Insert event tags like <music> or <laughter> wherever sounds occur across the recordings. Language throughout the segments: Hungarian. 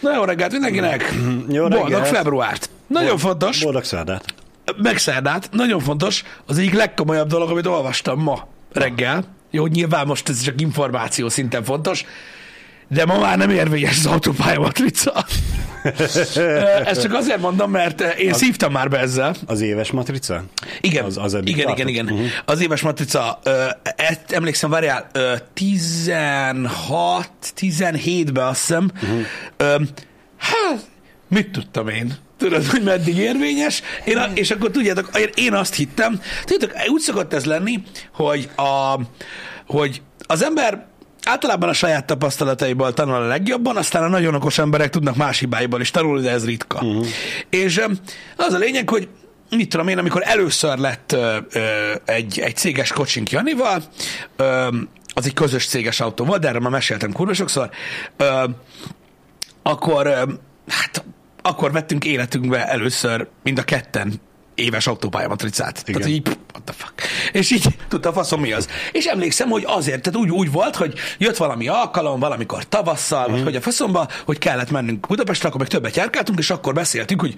Na jó reggelt mindenkinek! <clears throat> Jó Boldog reggelt. februárt! Nagyon fontos, Boldog szerdát. meg szerdát, nagyon fontos, az egyik legkomolyabb dolog, amit olvastam ma reggel. Jó, nyilván most ez csak információ szinten fontos, de ma már nem érvényes az autópálya matrica. <laughs> Ezt csak azért mondom, mert én szívtam már be ezzel. Az éves matrica? Igen, Az- az igen, igen, tartott? igen. Mhm. Uh-huh. Az éves matrica, ö, ezt emlékszem, várjál, ö, 16, 17-ben azt hiszem, uh-huh. ö, hát, mit tudtam én? Tudod, hogy meddig érvényes? Én a, és akkor tudjátok, én azt hittem, tudjátok, úgy szokott ez lenni, hogy, a, hogy az ember általában a saját tapasztalataiból tanul a legjobban, aztán a nagyon okos emberek tudnak más hibáiból is tanulni, de ez ritka. Uh-huh. És az a lényeg, hogy mit tudom én, amikor először lett ö, ö, egy, egy céges kocsink Janival, ö, az egy közös céges autó volt, de erről már meséltem kurva sokszor, ö, akkor, ö, hát, akkor vettünk életünkbe először mind a ketten éves autópályamatricát. Tehát Igen. így, pff, what the fuck. És így tudta faszom mi az. És emlékszem, hogy azért, tehát úgy, úgy volt, hogy jött valami alkalom, valamikor tavasszal, mm. vagy hogy a faszomba, hogy kellett mennünk Budapestre, akkor meg többet járkáltunk, és akkor beszéltünk, hogy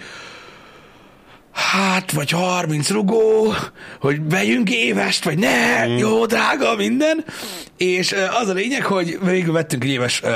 hát, vagy 30 rugó, hogy vegyünk évest, vagy ne, mm. jó, drága, minden. És az a lényeg, hogy végül vettünk egy éves uh,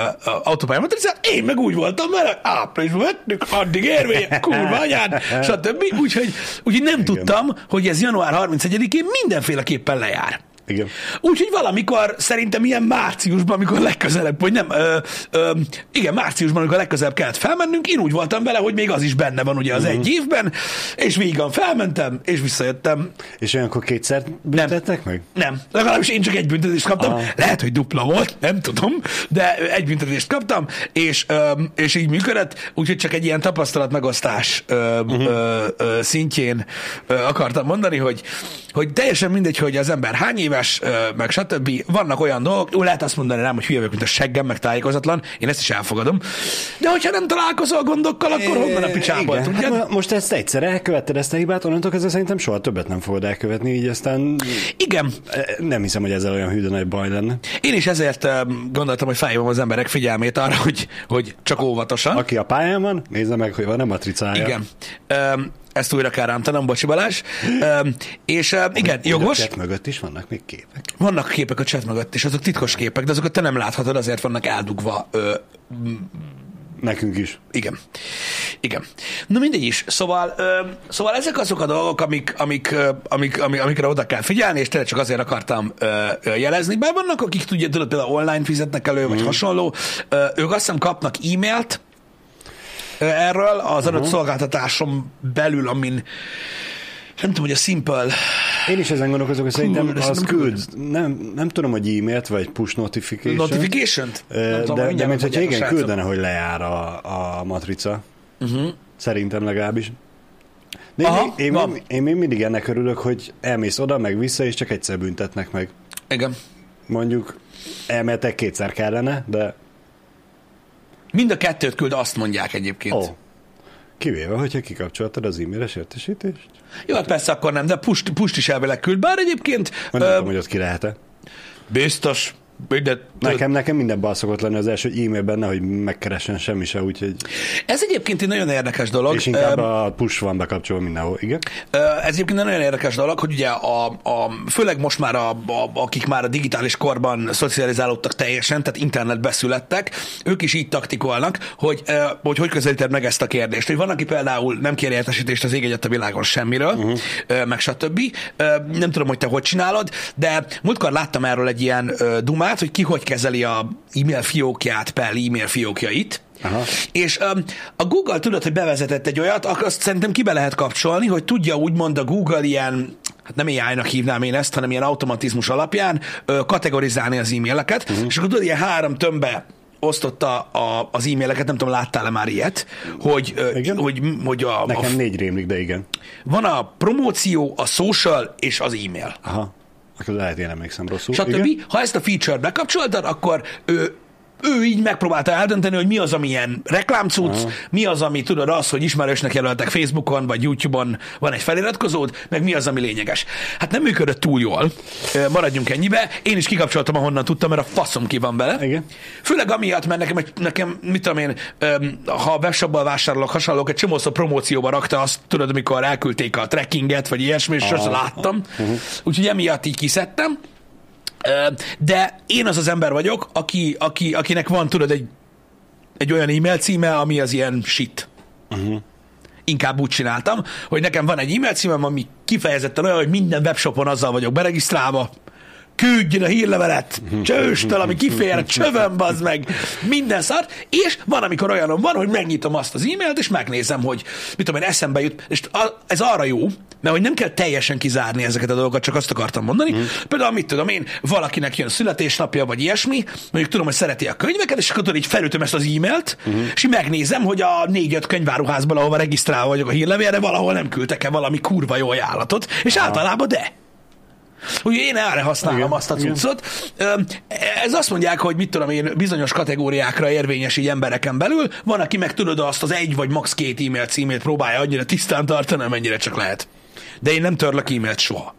autópályamatricát, én meg úgy voltam vele, áprilisban vettük, addig érvény, kurva anyád, stb. Úgyhogy, úgyhogy nem tudtam, hogy ez január 31-én mindenféleképpen lejár. Igen. Úgyhogy valamikor, szerintem ilyen márciusban, amikor legközelebb, vagy nem, ö, ö, igen, márciusban, amikor legközelebb kellett felmennünk, én úgy voltam vele, hogy még az is benne van ugye az egy évben, és vígan felmentem, és visszajöttem. És olyankor kétszer büntettek meg? Nem, legalábbis én csak egy büntetést kaptam. Aha. Lehet, hogy dupla volt, nem tudom, de egy büntetést kaptam, és, öm, és így működött, úgyhogy csak egy ilyen tapasztalat megosztás öm, Mhm. ö, ö, szintjén ö, akartam mondani, hogy, hogy teljesen mindegy, hogy az ember hány éves, meg stb. Vannak olyan dolgok, jó, lehet azt mondani rám, hogy hülye vagyok, mint a seggem, meg tájékozatlan, én ezt is elfogadom, de hogyha nem találkozol gondokkal, akkor honnan a picsából, tudjad? Hát mo- most ezt egyszer elkövetted ezt a hibát, onnantól kezdve szerintem soha többet nem fogod elkövetni, így aztán Igen, nem hiszem, hogy ezzel olyan hű de nagy baj lenne. én is ezért gondoltam, hogy felhívom az emberek figyelmét arra, hogy, hogy csak óvatosan. Aki a pályán van, nézze meg, hogy van-e matricája. Igen. Ezt újra kell rántanom, bocsi Balázs. És igen, jogos. A chat mögött is vannak még képek. Vannak képek a chat mögött, és azok titkos képek, de azokat te nem láthatod, azért vannak eldugva. Ö, Nekünk is. igen. Igen. Na mindegy is. Szóval, ö, szóval ezek azok a dolgok, amik, amik, amik, amik, amikre oda kell figyelni, és tényleg csak azért akartam ö, ö, jelezni. Bár vannak, akik tudja, tudod, például online fizetnek elő, vagy hasonló. Ö, ők azt hiszem kapnak e-mailt, erről az adott szolgáltatáson belül, amin nem tudom, hogy a Simple Én is ezen gondolkozok, hogy szerintem de az szerintem küld, nem, nem tudom, hogy e-mailt vagy push notification. notification-t? Ö, Nem tudom, de, de mint hogyha igen, küldene, hogy lejár a, a matrica. Uh-huh. Szerintem legalábbis. De Aha, én, én, én még mindig ennek örülök, hogy elmész oda, meg vissza, és csak egyszer büntetnek meg. Igen. Mondjuk elméletek kétszer kellene, de Mind a kettőt küld, azt mondják egyébként. Oh. Kivéve, hogyha kikapcsoltad az e-mailes értesítést. Jó, hát persze akkor nem, de pust, pust is elvileg küld, bár egyébként Vagy nem ö, tudom, hogy ott ki lehet-e. biztos, de, Nekem, nekem minden bal szokott lenni az első e-mail benne, hogy megkeressen semmi se, úgyhogy... Ez egyébként egy nagyon érdekes dolog. És inkább Ö, a push van bekapcsolva mindenhol, igen? Ez egyébként egy nagyon érdekes dolog, hogy ugye a, a, főleg most már, a, a, akik már a digitális korban szocializálódtak teljesen, tehát internetbe születtek, ők is így taktikolnak, hogy hogy, hogy közelíted meg ezt a kérdést. Hogy van, aki például nem kér értesítést az ég egyet a világon semmiről, uh-huh. meg stb. Nem tudom, hogy te hogy csinálod, de múltkor láttam erről egy ilyen ö, dumát, hogy ki hogy kezeli a e-mail fiókját per e-mail fiókjait, Aha. és um, a Google tudod, hogy bevezetett egy olyat, akkor azt szerintem kibe lehet kapcsolni, hogy tudja úgymond a Google ilyen, hát nem AI-nak hívnám én ezt, hanem ilyen automatizmus alapján ö, kategorizálni az e-maileket, uh-huh. és akkor tudod, ilyen három tömbbe osztotta a, az e-maileket, nem tudom, láttál-e már ilyet, hogy, Igen. hogy, hogy a, a, Nekem négy rémlik, de igen. van a promóció, a social és az e-mail. Aha. Akkor lehet, én emlékszem rosszul. Stb. Igen? Ha ezt a feature bekapcsoltad, akkor ő ő így megpróbálta eldönteni, hogy mi az, ami ilyen reklámcucc, mi az, ami tudod az, hogy ismerősnek jelöltek Facebookon vagy YouTube-on van egy feliratkozód, meg mi az, ami lényeges. Hát nem működött túl jól, maradjunk ennyibe. Én is kikapcsoltam, ahonnan tudtam, mert a faszom ki van vele. Igen. Főleg amiatt, mert nekem, nekem mit tudom én, ha a webshopból vásárolok, hasonlók, egy csomószor promócióba rakta azt, tudod, amikor elküldték a trackinget, vagy ilyesmi, és sose láttam. Úgyhogy emiatt így kiszedtem. De én az az ember vagyok, aki, aki, akinek van, tudod, egy, egy olyan e-mail címe, ami az ilyen shit. Inkább úgy csináltam, hogy nekem van egy e-mail címem, ami kifejezetten olyan, hogy minden webshopon azzal vagyok beregisztrálva, küldjön a hírlevelet, csőstől, ami kifér, csövön, bazd meg, minden szart, és van, amikor olyanom van, hogy megnyitom azt az e-mailt, és megnézem, hogy mit tudom én, eszembe jut, és ez arra jó, mert hogy nem kell teljesen kizárni ezeket a dolgokat, csak azt akartam mondani. Mm. Például, mit tudom én, valakinek jön születésnapja, vagy ilyesmi, mondjuk tudom, hogy szereti a könyveket, és akkor tudod, így felütöm ezt az e-mailt, mm. és így megnézem, hogy a négy-öt könyváruházban, ahova regisztrálva vagyok a hírlevélre, valahol nem küldtek-e valami kurva jó ajánlatot, és általában de. Ugye én erre használom igen, azt a cuccot. Ez azt mondják, hogy mit tudom én, bizonyos kategóriákra érvényes így embereken belül, van, aki meg tudod azt az egy vagy max két e-mail címét próbálja annyira tisztán tartani, amennyire csak lehet. De én nem törlök e-mailt soha.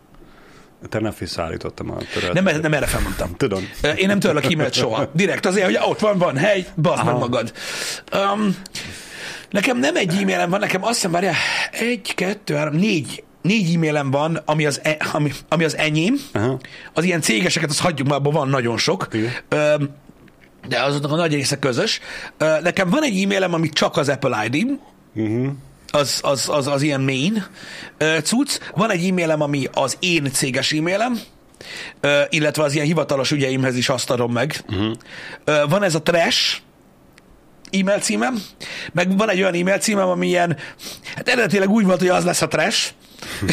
Tegnap visszaállítottam a törölt. Nem, nem erre felmondtam. Tudom. Én nem törlök e-mailt soha. Direkt azért, hogy ott van, van hely, bazd meg magad. Um, nekem nem egy e-mailem van, nekem azt hiszem, várjál, egy, kettő, három, négy, négy e-mailem van, ami az, e, ami, ami az enyém. Aha. Az ilyen cégeseket, azt hagyjuk már, abban van nagyon sok. Igen. Öm, de azoknak a nagy része közös. Ö, Nekem van egy e-mailem, ami csak az Apple ID, Uh-huh. az, az, az, az ilyen main ö, cucc. Van egy e-mailem, ami az én céges e-mailem, ö, illetve az ilyen hivatalos ügyeimhez is azt adom meg. Uh-huh. Van ez a trash e-mail címem, meg van egy olyan e-mail címem, ami ilyen, hát eredetileg úgy volt, hogy az lesz a trash,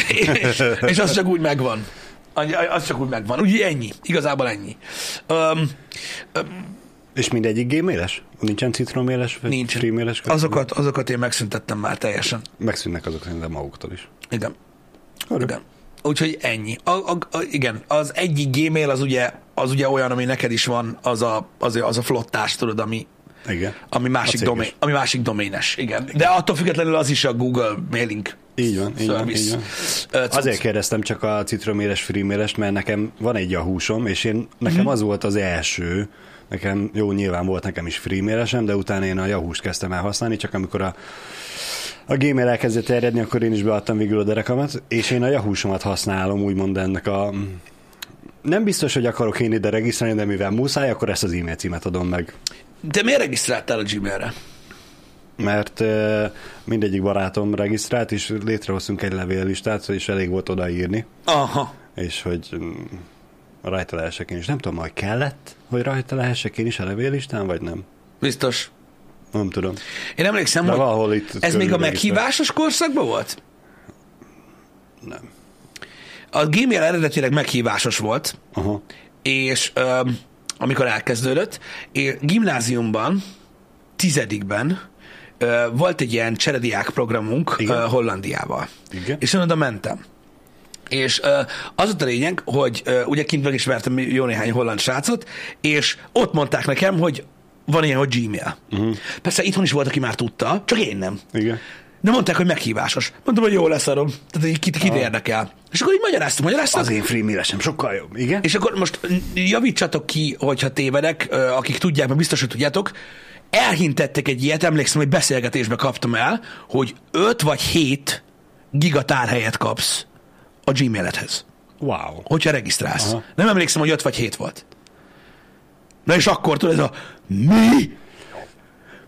és, <laughs> és az csak úgy megvan. Az csak úgy megvan. Ugye ennyi. Igazából ennyi. Um, És mindegyik gmail-es? Nincsen citroméles? Vagy nincs. freemailes? Azokat, azokat én megszüntettem már teljesen. Megszűnnek azok szerintem maguktól is. Igen. Örök. Igen. Úgyhogy ennyi. A, a, a, igen, az egyik Gmail az ugye, az ugye olyan, ami neked is van, az a, az, a- az a flottás, tudod, ami, Igen. ami, másik, domén, ami másik doménes. Igen. De attól függetlenül az is a Google mailing Így van, így van, így van. Cucc. Azért kérdeztem csak a citroméles freemailes, mert nekem van egy Yahoo-som, és én, nekem Mhm. az volt az első, nekem, jó, nyilván volt nekem is freemailesem, de utána én a Yahoo-s kezdtem el használni, csak amikor a a Gmail elkezdett terjedni, akkor én is beadtam végül a derekamat, és én a Yahoo-somat használom, úgymond ennek a... Nem biztos, hogy akarok én ide regisztrálni, de mivel muszáj, akkor ezt az e-mail címet adom meg. Te miért regisztráltál a Gmailre? Mert mindegyik barátom regisztrált, és létrehoztunk egy levéllistát, és elég volt odaírni, Aha. és hogy mm, rajta lehessek én is. Nem tudom, hogy kellett, hogy rajta lehessek én is a levéllistán, vagy nem. Biztos. Nem tudom. Én emlékszem, De hogy valahol itt ez még a meghívásos korszakban volt? Nem. A Gmail eredetileg meghívásos volt, Aha. és öm, amikor elkezdődött, és gimnáziumban, tizedikben ö, volt egy ilyen cserediák programunk Igen. ö, Hollandiával. Igen. És én oda mentem. És ö, az volt a lényeg, hogy ö, ugye kint meg is vertem jó néhány holland srácot, és ott mondták nekem, hogy van ilyen, hogy Gmail. Uh-huh. Persze itthon is volt, aki már tudta, csak én nem. Igen. De mondták, hogy meghívásos. Mondtam, hogy jó lesz arom. Tehát így kit, kit érdekel. És akkor így magyaráztam, magyaráztam. Az én freemailesem sokkal jobb. Igen? És akkor most javítsatok ki, hogyha tévedek, akik tudják, mert biztos, hogy tudjátok, elhintettek egy ilyet, emlékszem, hogy beszélgetésbe kaptam el, hogy 5 vagy 7 giga tárhelyet kapsz a Gmailedhez, Wow. hogyha regisztrálsz. Aha. Nem emlékszem, hogy 5 vagy 7 volt. Na és akkor tudod, ez a mi?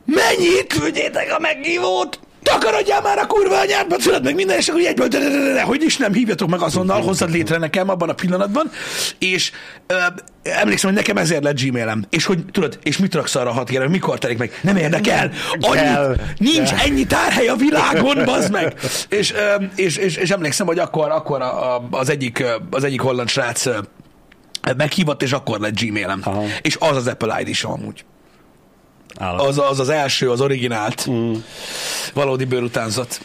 Mennyit küldjétek a meghívót? Takarodjál már a kurva anyádba, tudod meg minden, és akkor egyből, de, de, de, de, hogy is nem hívjatok meg azonnal, hozzad létre nekem abban a pillanatban, és ö, emlékszem, hogy nekem ezért lett Gmailem, és hogy tudod, és mit raksz arra hat kérem, mikor telik meg? Nem érdekel, Kell. annyi, nincs Kell. ennyi tárhely a világon, bazd meg! És, ö, és, és, és emlékszem, hogy akkor, akkor a, a, az, egyik, az egyik holland srác meghívott, és akkor lett Gmailem. Aha. És az az Apple ID-som amúgy. Állat. Az, az az első, az originált. Mm. Valódi bőrutánzat.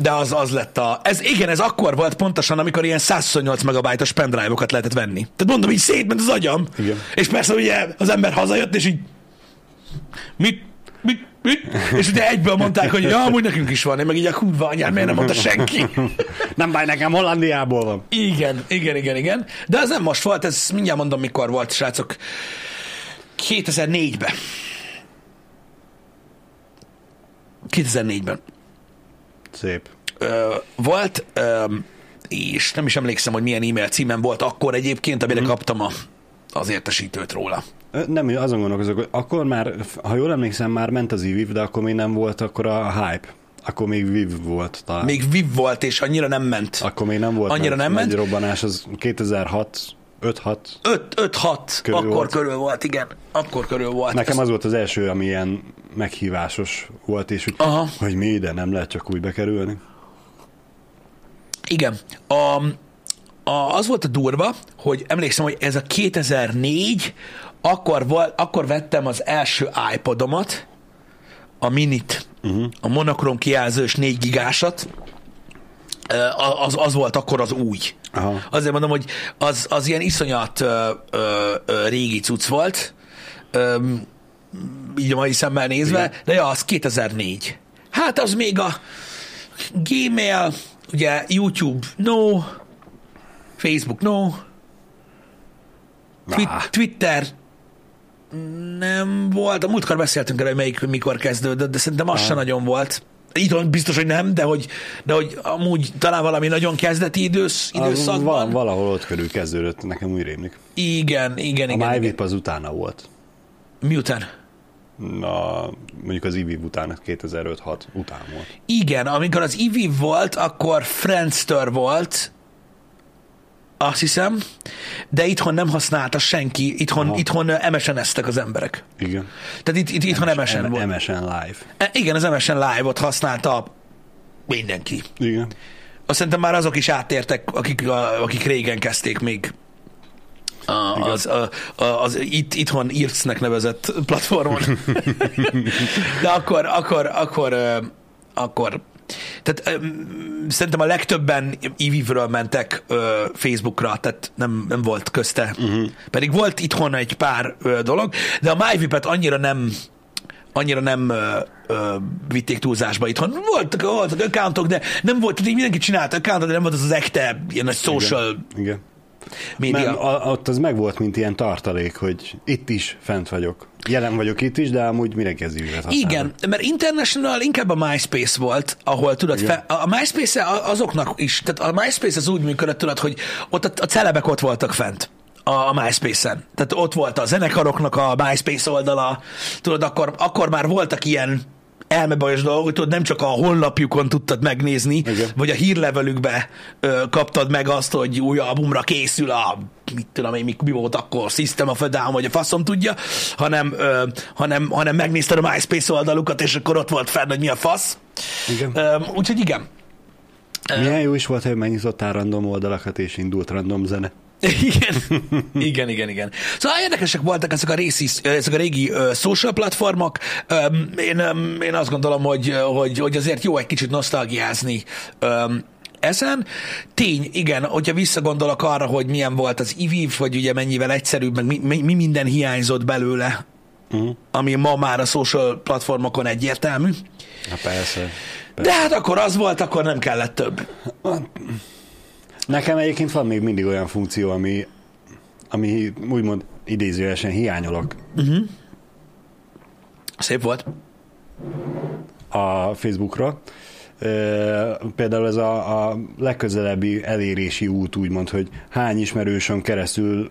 De az, az lett a... Ez, igen, ez akkor volt pontosan, amikor ilyen 128 megabájtos pendrive-okat lehetett venni. Tehát mondom, így szétment az agyam. Igen. És persze ugye az ember hazajött, és így... Mit? Mit? Mit? És ugye egyből mondták, hogy ja, amúgy nekünk is van. Én meg így a kurva anyám, miért nem mondta senki? <laughs> Nem baj, nekem Hollandiából van. Igen, igen, igen, igen. De az nem most volt, ez mindjárt mondom, mikor volt, srácok. 2004-ben. 2004-ben Szép. ö, volt, ö, és nem is emlékszem, hogy milyen e-mail címem volt akkor egyébként, amire kaptam a, az értesítőt róla. Nem, azon gondolkozok, hogy akkor már, ha jól emlékszem, már ment az IVIV, de akkor még nem volt akkor a hype. Akkor még Viv volt talán. Még Viv volt, és annyira nem ment. Akkor még nem volt Annyira nem ment? robbanás, az 2006, 5-6. 5-6 Körül akkor volt. körül volt, igen. Akkor körül volt. Nekem Ez- az volt az első, ami ilyen meghívásos volt, és úgy, Aha. hogy mi ide nem lehet csak úgy bekerülni. Igen. A, a, az volt a durva, hogy emlékszem, hogy ez a 2004, akkor, volt, akkor vettem az első iPodomat, a minit, uh-huh. a monokrom kijelzős 4 gigásat, az, az volt akkor az új. Aha. Azért mondom, hogy az, az ilyen iszonyat ö, ö, ö, régi cucc volt, ö, így a mai szemmel nézve, Igen. de ja, az 2004. Hát az még a Gmail, ugye YouTube no, Facebook no, Twi-. Twitter nem volt. A múltkor beszéltünk erre, hogy melyik mikor kezdődött, de szerintem az se nagyon volt. Itthon biztos, hogy nem, de hogy, de hogy amúgy talán valami nagyon kezdeti idősz, időszakban. val- valahol ott körül kezdődött, nekem úgy rémlik. Igen, igen, A igen. igen. MyVip az utána volt. Miután? A, mondjuk az IVIV után, 2005-6 után volt. Igen, amikor az Ivi volt, akkor Friendster volt, azt hiszem, de itthon nem használta senki, itthon, Aha. itthon MSN-eztek az emberek. Igen. Tehát itt, itt itthon MSN volt. MSN Live. E, Igen, az MSN Live-ot használta mindenki. Igen. Azt szerintem már azok is átértek, akik, a, akik régen kezdték még a, az, a, az itt, itthon IRC-nek nevezett platformon. <laughs> De akkor, akkor, akkor, akkor tehát ö, szerintem a legtöbben ivivről mentek ö, Facebookra, tehát nem, nem volt közte. Uh-huh. Pedig volt itthon egy pár ö, dolog, de a MyVip-et annyira nem annyira nem ö, ö, vitték túlzásba itthon. Voltak, voltak accountok, de nem volt, tehát mindenki csinált accountot, de nem volt az az ekte, ilyen nagy social Igen. Média. A, ott az meg volt, mint ilyen tartalék, hogy itt is fent vagyok. Jelen vagyok itt is, de amúgy mindenki az használja. Igen, mert international inkább a MySpace volt, ahol tudod, Igen. fe, a MySpace azoknak is, tehát a MySpace az úgy működött, tudod, hogy ott a, a celebek ott voltak fent a, a MySpace-en. Tehát ott volt a zenekaroknak a MySpace oldala, tudod, akkor, akkor már voltak ilyen elmebajos dolgok, hogy tudod, nem csak a honlapjukon tudtad megnézni, Igen. vagy a hírlevelükbe ö, kaptad meg azt, hogy új albumra készül a mit tudom én, mi, mi volt akkor, System of a Down, vagy a faszom tudja, hanem, ö, hanem, hanem megnézted a MySpace oldalukat, és akkor ott volt fenn, hogy mi a fasz. Igen. Ö, úgyhogy igen. Milyen jó is volt, hogy megnyitott random oldalakat, és indult random zene. Igen, igen, igen, igen. Szóval érdekesek voltak ezek a, részi, ezek a régi uh, social platformok. Um, én, um, én azt gondolom, hogy, hogy, hogy azért jó egy kicsit nosztalgiázni um, ezen. Tény, igen, hogyha visszagondolok arra, hogy milyen volt az IVIV, hogy ugye mennyivel egyszerűbb, meg mi, mi, mi minden hiányzott belőle, Uh-huh. ami ma már a social platformokon egyértelmű. Na persze. De hát akkor az volt, akkor nem kellett több. Nekem egyébként van még mindig olyan funkció, ami, ami úgymond idézőjelesen hiányolok Szép volt. a Facebookra. Például ez a, a legközelebbi elérési út, úgymond, hogy hány ismerősön keresztül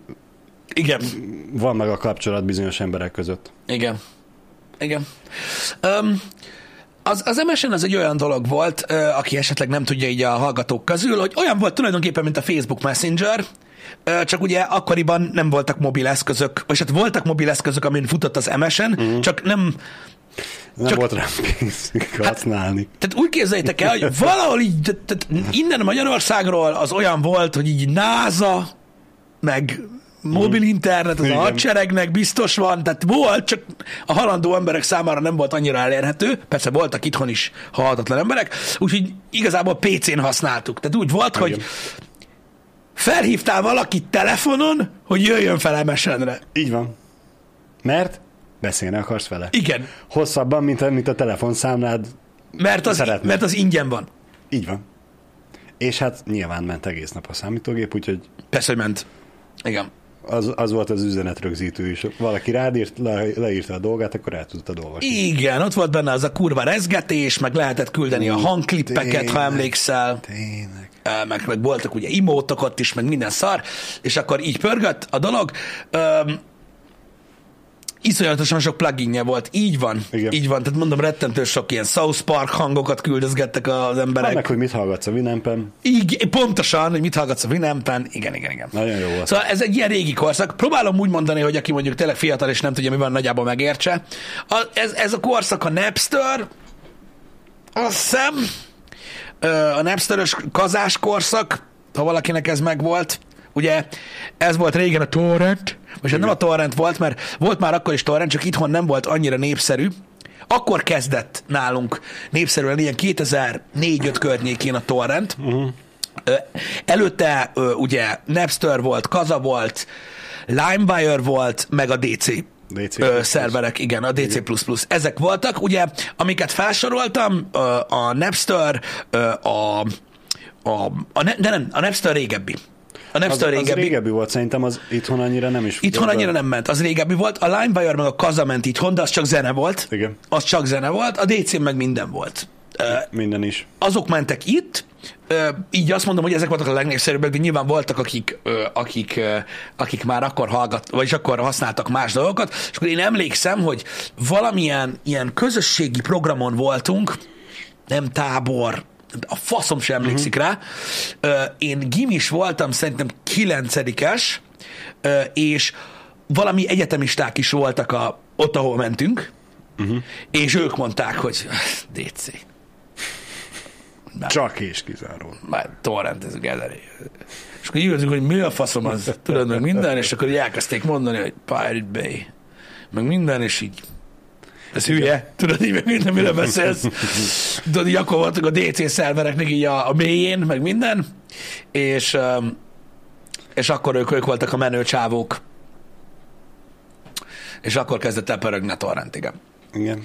Igen. van meg a kapcsolat bizonyos emberek között. Igen. Igen. Um, az, az MSN az egy olyan dolog volt, aki esetleg nem tudja így a hallgatók közül, hogy olyan volt tulajdonképpen, mint a Facebook Messenger, csak ugye akkoriban nem voltak mobil eszközök, vagy hát voltak mobil eszközök, amin futott az MSN, uh-huh. csak nem, Nem Csak- volt rá pénzük használni. tehát úgy képzeljétek el, hogy valahol így, tehát innen Magyarországról az olyan volt, hogy így NASA, meg mobil internet, az a hadseregnek biztos van, tehát volt, csak a halandó emberek számára nem volt annyira elérhető, persze voltak itthon is halhatatlan emberek, úgyhogy igazából PC-n használtuk. Tehát úgy volt, hogy Igen. felhívtál valakit telefonon, hogy jöjjön fel MSN-re. Így van. Mert beszélni akarsz vele. Igen, Hosszabban, mint a, mint a telefonszámlád. mert az, Szeretnék. mert az ingyen van. Így van. És hát nyilván ment egész nap a számítógép, úgyhogy Persze, hogy ment. Igen. Az, az volt az üzenetrögzítő is. Valaki rád írt, le, leírta a dolgát, akkor el tudtad olvasni. Igen, ott volt benne az a kurva rezgetés, meg lehetett küldeni a hangklippeket, ha tényleg. emlékszel. Tényleg. Meg, meg voltak ugye imótok ott is, meg minden szar, és akkor így pörgött a dolog. Öm, iszonyatosan sok pluginje volt, így van, Igen. így van, tehát mondom, rettentő sok ilyen South Park hangokat küldözgettek az emberek. Hát meg, hogy mit hallgatsz a Winampen. így, pontosan, hogy mit hallgatsz a Winampen, igen, igen, igen. Nagyon jó volt. Szóval ez egy ilyen régi korszak. Próbálom úgy mondani, hogy aki mondjuk tényleg fiatal és nem tudja, mi van, nagyjából megértse. A, ez, ez a korszak a Napster, azt hiszem, a Napsteres kazás korszak, ha valakinek ez megvolt. Ugye ez volt régen a torrent, most nem a torrent volt, mert volt már akkor is torrent, csak itthon nem volt annyira népszerű. Akkor kezdett nálunk népszerűen ilyen 2004-5 környékén a torrent. Uh-huh. Előtte ugye Napster volt, Kaza volt, LimeWire volt, meg a DC. DC++. Ö, szerverek, igen, a DC++. Ezek voltak, ugye, amiket felsoroltam, ö, a Napster, ö, a, a, a, ne, de nem, a Napster régebbi. A Az, Napster az régebbi. régebbi volt, szerintem az itthon annyira nem is. Itthon annyira nem ment, az régebbi volt. A LimeWire meg a Kaza ment itthon, de az csak zene volt. Igen. Az csak zene volt, a DC meg minden volt. Minden is. azok mentek itt, így azt mondom, hogy ezek voltak a legnépszerűbbek, de nyilván voltak, akik, akik, akik már akkor hallgat, vagyis akkor használtak más dolgokat, és akkor én emlékszem, hogy valamilyen ilyen közösségi programon voltunk, nem tábor, a faszom sem emlékszik rá. Ö, Én gimis voltam, szerintem kilencedikes, és valami egyetemisták is voltak a, ott, ahol mentünk, uh-huh. és ők mondták, hogy DC. Csak és kizárólag. már torrent ez a gallery. És akkor így hogy mi a faszom az, tudod, meg minden, és akkor így elkezdték mondani, hogy Pirate Bay, meg minden, és így ez hülye, tudod, így meg minden, mire beszélsz. Tudod, így akkor voltak a DC szervereknek így a, a mélyén, meg minden, és, um, és akkor ők, ők voltak a menő csávók. És akkor kezdett el pörögni a torrent, igen. Igen.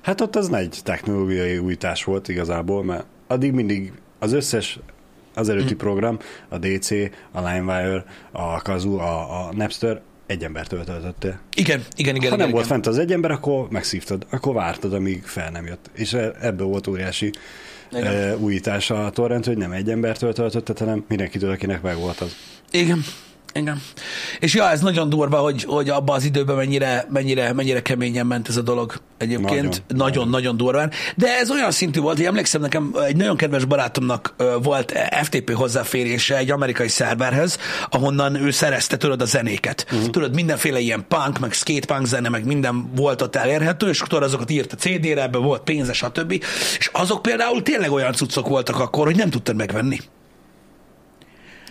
Hát ott az nagy technológiai újítás volt igazából, mert addig mindig az összes az előtti program, a DC, a LimeWire, a Kazoo, a, a Napster egy embertől töltöttél. Igen, igen, igen. Ha igen, nem igen. volt fent az egy ember, akkor megszívtad, akkor vártad, amíg fel nem jött. És e- ebből volt óriási Igen. e, újítás a torrent, hogy nem egy embertől töltötted, hanem mindenkitől, akinek megvolt az. Igen. Igen. És ja, ez nagyon durva, hogy, hogy abban az időben mennyire, mennyire, mennyire keményen ment ez a dolog egyébként. Nagyon. Nagyon, nagyon durván. De ez olyan szintű volt, hogy emlékszem nekem, egy nagyon kedves barátomnak volt FTP hozzáférése egy amerikai szerverhez, ahonnan ő szerezte, tudod, a zenéket. Uh-huh. Tudod, mindenféle ilyen punk, meg skatepunk zene, meg minden volt ott elérhető, és akkor azokat írt a CD-re, ebbe volt pénze, stb. És azok például tényleg olyan cuccok voltak akkor, hogy nem tudtad megvenni.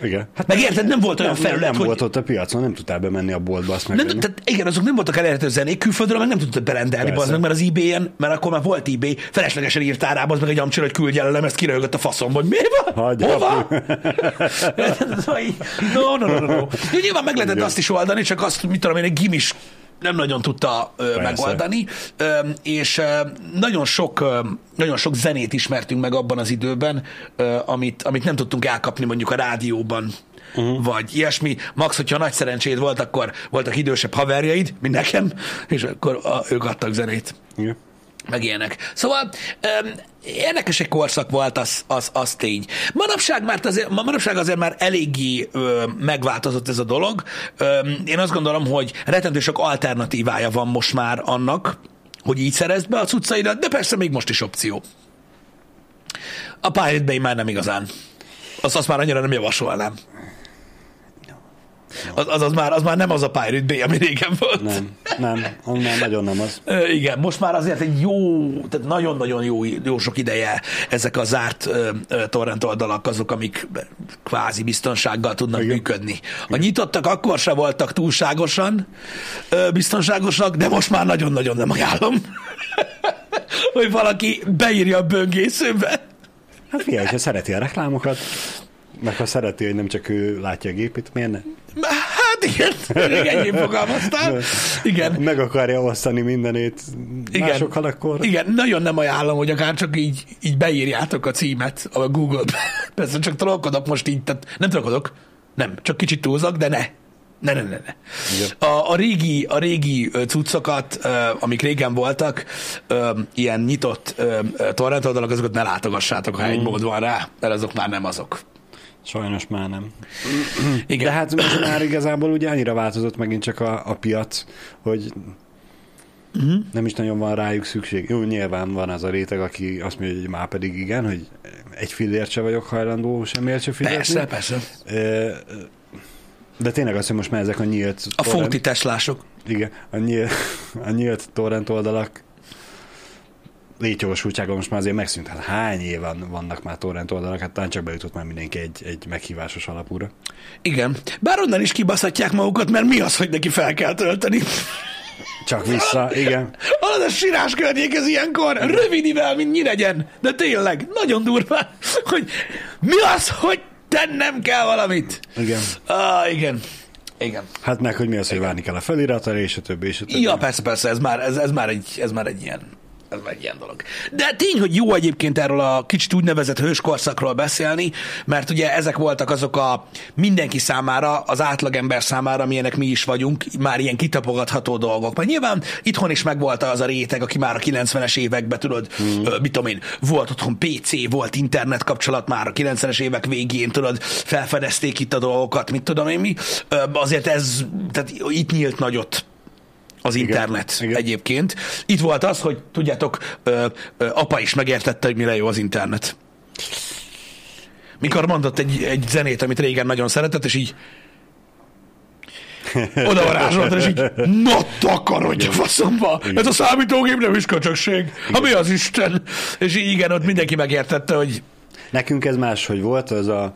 Igen. Hát Meg érted, nem volt olyan nem, felület, nem hogy... volt ott a piacon, nem tudtál bemenni a boltba, azt Nem, megvenni. tehát igen, azok nem voltak elérhető zenék külföldről, meg nem tudtad berendelni, bazd meg, mert az eBay-en, mert akkor már volt eBay, feleslegesen írtál rá, bazd meg egy amcsira, hogy küldj el a lemezt, kiröhögött a faszom, hogy mi van? Hagyja, Hova? <laughs> No, no, no, no, no. Nyilván meg lehetett azt is oldani, csak azt, mit tudom én, egy gimis nem nagyon tudta ö, megoldani, ö, és ö, nagyon sok, ö, nagyon sok zenét ismertünk meg abban az időben, ö, amit, amit nem tudtunk elkapni mondjuk a rádióban, uh-huh. vagy ilyesmi. Max, hogyha nagy szerencséd volt, akkor voltak idősebb haverjaid, mint nekem, és akkor a, ők adtak zenét Igen. Meg ilyenek. Szóval um, érdekes egy korszak volt, az, az, az tény. Manapság, már azért, ma- manapság azért már eléggé ö, megváltozott ez a dolog. Ö, én azt gondolom, hogy rettentő sok alternatívája van most már annak, hogy így szerezd be a cuccaidat, de persze még most is opció. A Pirate Bay már nem igazán. Azt, azt már annyira nem javasolnám. Az, az, az, már, az már nem az a Pirate Bay, ami régen volt. Nem. nem, annál nagyon nem az. Igen, most már azért egy jó, tehát nagyon-nagyon jó, jó sok ideje ezek a zárt ö, torrent oldalak azok, amik kvázi biztonsággal tudnak igen. működni. A nyitottak akkor se voltak túlságosan ö, biztonságosak, de most már nagyon-nagyon nem ajánlom, <laughs> hogy valaki beírja a böngészőbe. Hát figyelj, ha szereti a reklámokat, meg ha szereti, hogy nem csak ő látja a gépét, miért ne? Hát igen, elég enyém fogalmaztál. Igen. Meg akarja osztani mindenét Igen. másokkal, akkor... Igen, nagyon nem ajánlom, hogy akár csak így, így beírjátok a címet a Google-be. <laughs> Persze csak trollkodok most így, tehát nem trollkodok, nem, csak kicsit túlzok, de ne. Ne, ne, ne, ne. Igen. A, a, régi, a régi cuccokat, amik régen voltak, ilyen nyitott torrent oldalak, azokat ne látogassátok, ha egy mód van rá, mert azok már nem azok. Sajnos már nem. Igen. De hát most már igazából ugye annyira változott megint csak a, a piac, hogy Mhm. nem is nagyon van rájuk szükség. Jó, nyilván van az a réteg, aki azt mondja, hogy már pedig igen, hogy egy fillért se vagyok hajlandó semmiért se fizetni. Persze, persze. De tényleg azt, hogy most már ezek a nyílt... A torrent- fóti teslások. Igen, a nyílt, a nyílt torrent oldalak létjogosultsága most már azért megszűnt. Hát hány éve vannak már torrent oldalak, hát talán csak bejutott már mindenki egy, egy meghívásos alapúra. Igen. Bár onnan is kibaszhatják magukat, mert mi az, hogy neki fel kell tölteni? Csak vissza, igen. Hallod, a sírás környék ez ilyenkor, rövidivel, mint nyiregyen, de tényleg, nagyon durva, hogy mi az, hogy tennem kell valamit. Igen. Ah, igen. Igen. Hát meg, hogy mi az, hogy várni kell a feliratra, és a többi, és a többi. Ja, persze, persze, ez már, ez, ez már, egy, ez már egy ilyen ez már egy ilyen dolog. De tény, hogy jó egyébként erről a kicsit úgynevezett hőskorszakról beszélni, mert ugye ezek voltak azok a mindenki számára, az átlagember számára, milyenek mi is vagyunk, már ilyen kitapogatható dolgok. Mert nyilván itthon is megvolt az a réteg, aki már a 90-es években, tudod, mm. mit tudom én, volt otthon PC, volt internet kapcsolat már a 90-es évek végén, tudod, felfedezték itt a dolgokat, mit tudom én mi. Ö, Azért ez, tehát itt nyílt nagyot az internet igen. egyébként. Itt volt az, hogy tudjátok, ö, ö, apa is megértette, hogy mire jó az internet. Mikor mondott egy, egy zenét, amit régen nagyon szeretett, és így <laughs> oda varázsolta, és így na takarodj a faszomba! Ez a számítógép nem is köcsökség. Ha mi az Isten? És így igen, ott mindenki megértette, hogy Nekünk ez máshogy volt, az a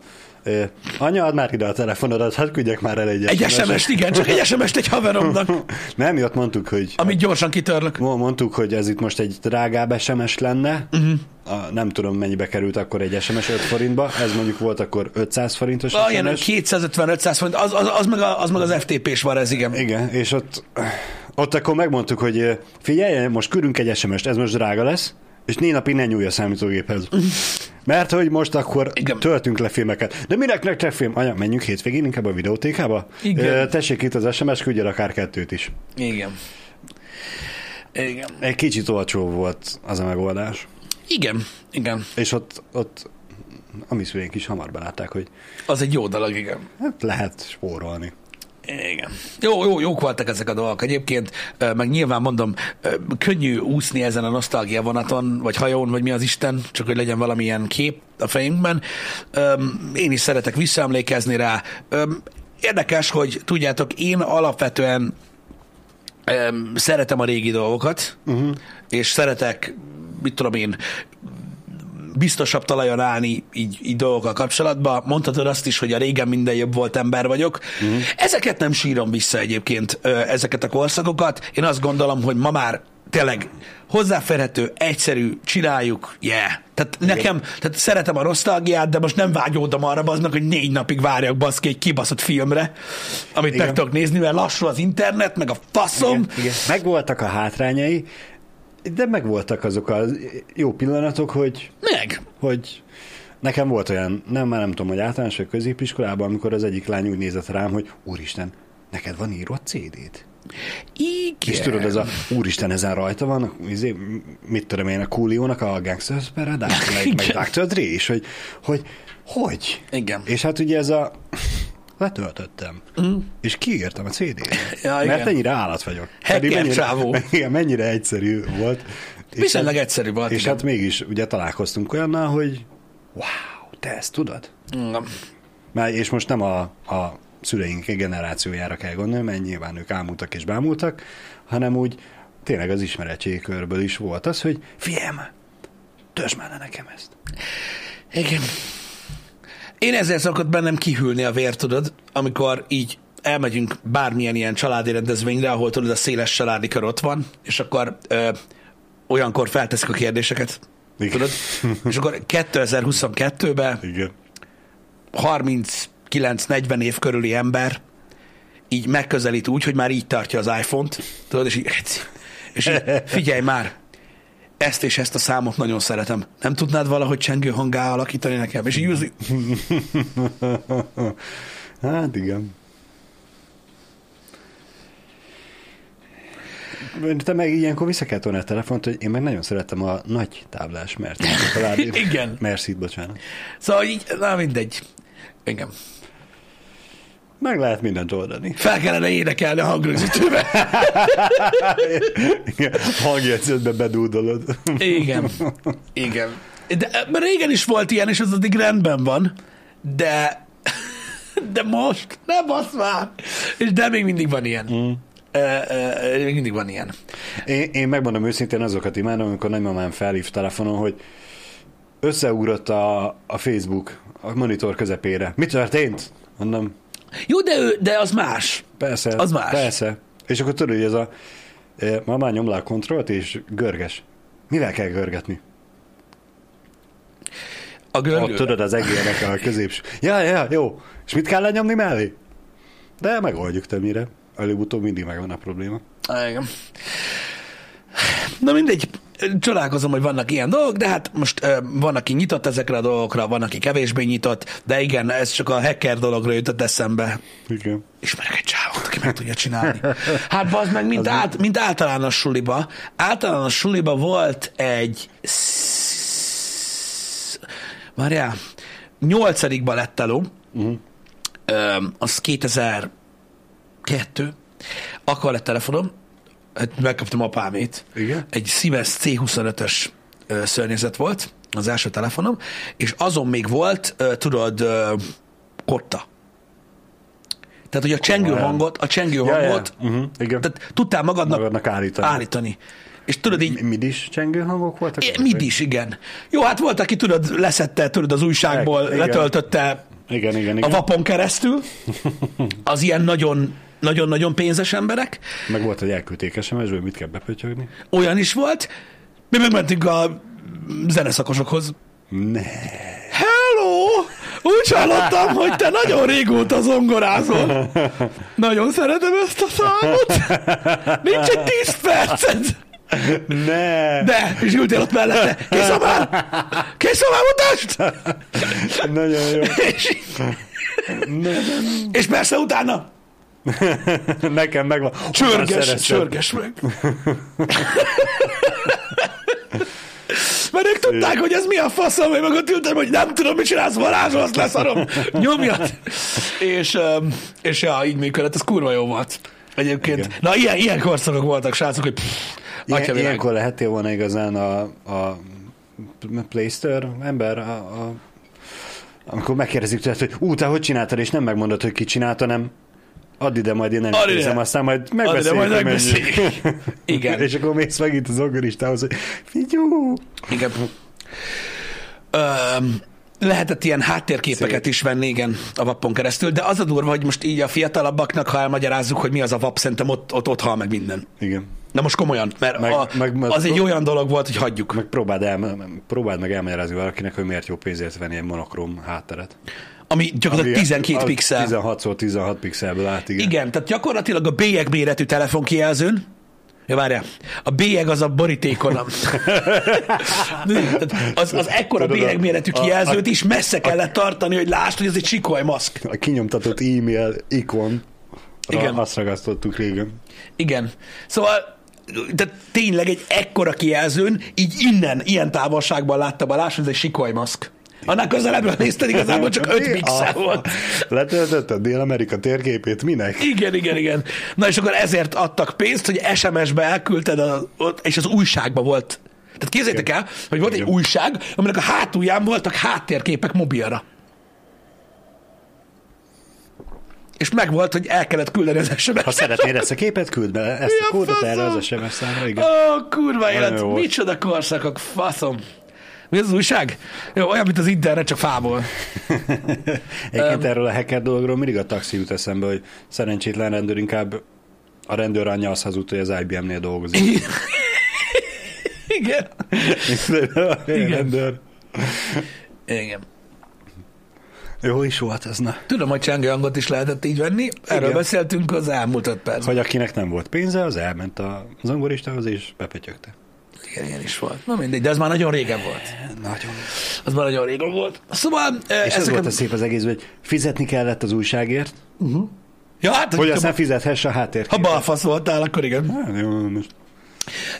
anya, add már ide a telefonodat, hát küldjek már el egy egy. SMS-t, igen, csak egy SMS-t egy haveromnak, <laughs> Nem, mi ott mondtuk, hogy amit gyorsan kitörlök. Mondtuk, hogy ez itt most egy drágább SMS lenne, uh-huh. a, nem tudom mennyibe került akkor egy SMS 5 forintba, ez mondjuk volt akkor 500 forintos Ah, SMS. 250-500 forint, az, az, az, meg a, az meg az FTP-s van ez, igen. Igen, és ott, ott akkor megmondtuk, hogy figyelj, most küldünk egy SMS-t, ez most drága lesz, és négy napig ne nyúlj a számítógéphez. <laughs> Mert hogy most akkor Igen. töltünk le filmeket. De minek nektek film? Anya, menjünk hétvégén inkább a videótékába? Igen. Tessék itt az SMS, küldjél akár kettőt is. Igen. Igen. Egy kicsit olcsó volt az a megoldás. Igen, igen. És ott, ott a mi is hamar belátták, hogy Az egy jó dolog, igen. hát lehet spórolni. Igen. Jó, jó, jók voltak ezek a dolgok. Egyébként, meg nyilván mondom, könnyű úszni ezen a nosztalgia vonaton, vagy hajón, vagy mi az Isten, csak hogy legyen valamilyen kép a fejünkben. Én is szeretek visszaemlékezni rá. Érdekes, hogy tudjátok, én alapvetően szeretem a régi dolgokat, uh-huh. és szeretek, mit tudom én, biztosabb talajon állni így, így dolgokkal kapcsolatban. Mondhatod azt is, hogy a régen minden jobb volt ember vagyok. Uh-huh. Ezeket nem sírom vissza egyébként, ezeket a korszakokat. Én azt gondolom, hogy ma már tényleg hozzáférhető, egyszerű, csináljuk, yeah. Tehát nekem, tehát szeretem a nosztalgiát, de most nem vágyódom arra baznak, hogy négy napig várjak baszki egy kibaszott filmre, amit Igen. meg tudok nézni, mert lassú az internet, meg a faszom. Igen, igen. Megvoltak a hátrányai, de megvoltak azok a jó pillanatok, hogy, Meg. hogy nekem volt olyan, nem, már nem tudom, hogy általános vagy középiskolában, amikor az egyik lány úgy nézett rám, hogy úristen, neked van írott CD-t? Igen. És tudod, ez a úristen, ezen rajta van, izé, mit tudom én, a Coolio-nak a Gangsters Paradise, meg, meg. Dr. Dre, és hogy, hogy, hogy? Igen. És hát ugye ez a letöltöttem, mm. és kiírtam a CD-t, Ja, igen. mert ennyire állat vagyok. Hacker mennyire, csávó. <laughs> Igen, mennyire egyszerű volt. Viszonylag hát- egyszerű volt. És igen. hát mégis ugye találkoztunk olyannal, hogy wow, te ezt tudod? Igen. Már, és most nem a, a szüleink generációjára kell gondolni, mert nyilván ők ámultak és bámultak, hanem úgy tényleg az ismeretségkörből is volt az, hogy fiam, törzs már le nekem ezt. Igen. Én ezzel szokott bennem kihűlni a vér, tudod, amikor így elmegyünk bármilyen ilyen családi rendezvényre, ahol tudod, a széles családi kör ott van, és akkor ö, olyankor felteszik a kérdéseket, Igen. tudod? És akkor 2022-ben Igen. 39-40 év körüli ember így megközelít úgy, hogy már így tartja az iPhone-t, tudod, és így, és így figyelj már, ezt és ezt a számot nagyon szeretem. Nem tudnád valahogy csengő hangá alakítani nekem? És így ülsz, <laughs> Hát igen. Te meg ilyenkor vissza kell tolni a telefont, hogy én meg nagyon szerettem a nagy táblás mert <laughs> Igen. Merszit, bocsánat. Szóval így, na mindegy. Igen. Meg lehet mindent oldani. Fel kellene énekelni a hangrögzítőbe. <laughs> Hangjegyzetbe bedúdolod. Igen. Igen. De mert régen is volt ilyen, és az addig rendben van, de <laughs> de most, nem basz már. És de még mindig van ilyen. Mm. Uh, uh, mindig van ilyen. Én, én megmondom őszintén azokat imádom, amikor nagymamám felhív telefonon, hogy összeugrott a, a Facebook a monitor közepére. Mi történt? Mondom, Jó, de, ő, de az más. persze. Az más. Persze. És akkor tudod, hogy ez a e, mamá nyomlál kontrollt, és görges. Mivel kell görgetni? A Ott görgő. tudod, az egérnek a középső. Ja, ja, jó. És mit kell lenyomni mellé? De megoldjuk többnyire. Előbb-utóbb mindig megvan a probléma. Igen. Na mindegy, csodálkozom, hogy vannak ilyen dolgok, de hát most uh, van, aki nyitott ezekre a dolgokra, van, aki kevésbé nyitott, de igen, ez csak a hacker dologra jutott eszembe. Igen. Ismerek egy csávot, aki meg tudja csinálni. Hát az meg, mint, <laughs> át, mint általános suliba. Általános suliba volt egy... Várjál, nyolcadikba lett elő, uh-huh. az 2002, akkor lett telefonom, megkaptam apámét. Igen? Egy Siemens C25-ös ö, szörnyezet volt, az első telefonom, és azon még volt, tudod, kotta. Tehát, hogy a csengő Olyan. hangot, a csengő Ja, ja. hangot, Uh-huh. Igen. tehát tudtál magadnak, Magadnak állítani. állítani. És tudod így, Mid is csengő hangok voltak? É, Mid is, igen. Jó, hát volt, aki tudod, leszette, tudod, az újságból, Igen. letöltötte Igen, igen, a igen. vapon keresztül, <laughs> az ilyen nagyon, nagyon-nagyon pénzes emberek. Meg volt, hogy elküldték SMS-ből, mit kell bepötyögni. Olyan is volt. Mi megmentünk a zeneszakosokhoz. Ne. Hello! Úgy hallottam, hogy te nagyon régóta zongorázol. Nagyon szeretem ezt a számot. Nincs egy 10 perced. Ne. De, és ültél ott mellette. Kész a már? Kész a már mutasd? Nagyon jó. És, és persze utána <laughs> Nekem megvan. csörges, csörges meg. Mert ők tudták, hogy ez mi a faszom, én meg ott ültem, hogy nem tudom, mit csinálsz, varázsolsz, leszarom, nyomjad. És, és ja, így működött, ez kurva jó volt. Egyébként. Igen. Na, ilyen, ilyen korszakok voltak, srácok, hogy pff, Ilyen, világ. ilyenkor lehettél volna igazán a, a Playster ember, a, a, amikor megkérdezik tőled, hogy ú, te hogy csináltad, és nem megmondod, hogy ki csinálta, nem add ide, majd én nem Add ide. aztán majd Add ide, megbeszéljük, majd megbeszéljük. Igen. <laughs> és akkor mész megint az ogoristához, hogy figyú. Igen. Öm, lehetett ilyen háttérképeket Szép. is venni, igen, a vapon keresztül, de az a durva, hogy most így a fiatalabbaknak, ha elmagyarázzuk, hogy mi az a vap, szerintem ott, ott, ott hal meg minden. Igen. Na most komolyan, mert Meg- a, meg- meg- az egy olyan dolog volt, hogy hagyjuk. Meg próbáld, el, próbáld meg elmagyarázni valakinek, hogy miért jó pénzért venni egy monokrom hátteret. Ami gyakorlatilag 12 a pixel. 16 16 pixelből át, igen. Igen, tehát gyakorlatilag a bélyeg méretű telefonkijelzőn, Ja, várjál, a bélyeg az a borítékon. <laughs> az, az ekkora Tudod, bélyeg méretű a- kijelzőt is messze kellett tartani, hogy lásd, hogy ez egy sikoly maszk. A kinyomtatott e-mail ikon, Igen. azt ragasztottuk régen. Igen. Szóval tehát tényleg egy ekkora kijelzőn, így innen, ilyen távolságban látta Balázs, hogy ez egy sikolymaszk. Annál közelebbről nézted, igazából csak 5 <laughs> pixel Ah, volt. Letöltötted Dél-Amerika térképét, minek? Igen, igen, igen. Na és akkor ezért adtak pénzt, hogy SMS-be elküldted, a, és az újságban volt. Tehát képzeljétek el, hogy volt egy Igen. újság, aminek a hátulján voltak háttérképek mobilra. és megvolt, hogy el kellett küldeni az sms Ha szeretnéd ezt a képet, küld be ezt Ja, a kódot erre az SMS számra, igen. Ó, kurva élet, volt. micsoda korszakok, faszom. Mi az újság? Jó, olyan, mint az internet, csak fából. <laughs> Egyébként erről a hacker dologról mindig a taxi jut eszembe, hogy szerencsétlen rendőr inkább a rendőr anyja az hazudt, hogy az IBM-nél dolgozik. Igen. <laughs> Igen. Rendőr. Igen. Jó is volt ez, na. Tudom, hogy csengő hangot is lehetett így venni. Erről Igen. beszéltünk az elmúlt öt percben. Hogy akinek nem volt pénze, az elment a zongoristához és bepetyögte. Igen, ilyen is volt. Na mindegy, de az már nagyon régen volt. Nagyon. Az már nagyon régen volt. Szóval... eh, És ez volt a szép az egész, hogy fizetni kellett az újságért, Ja, hát, hogy aztán fizethesse a ha háttérképet. balfasz voltál, akkor igen. Hát, jó, most.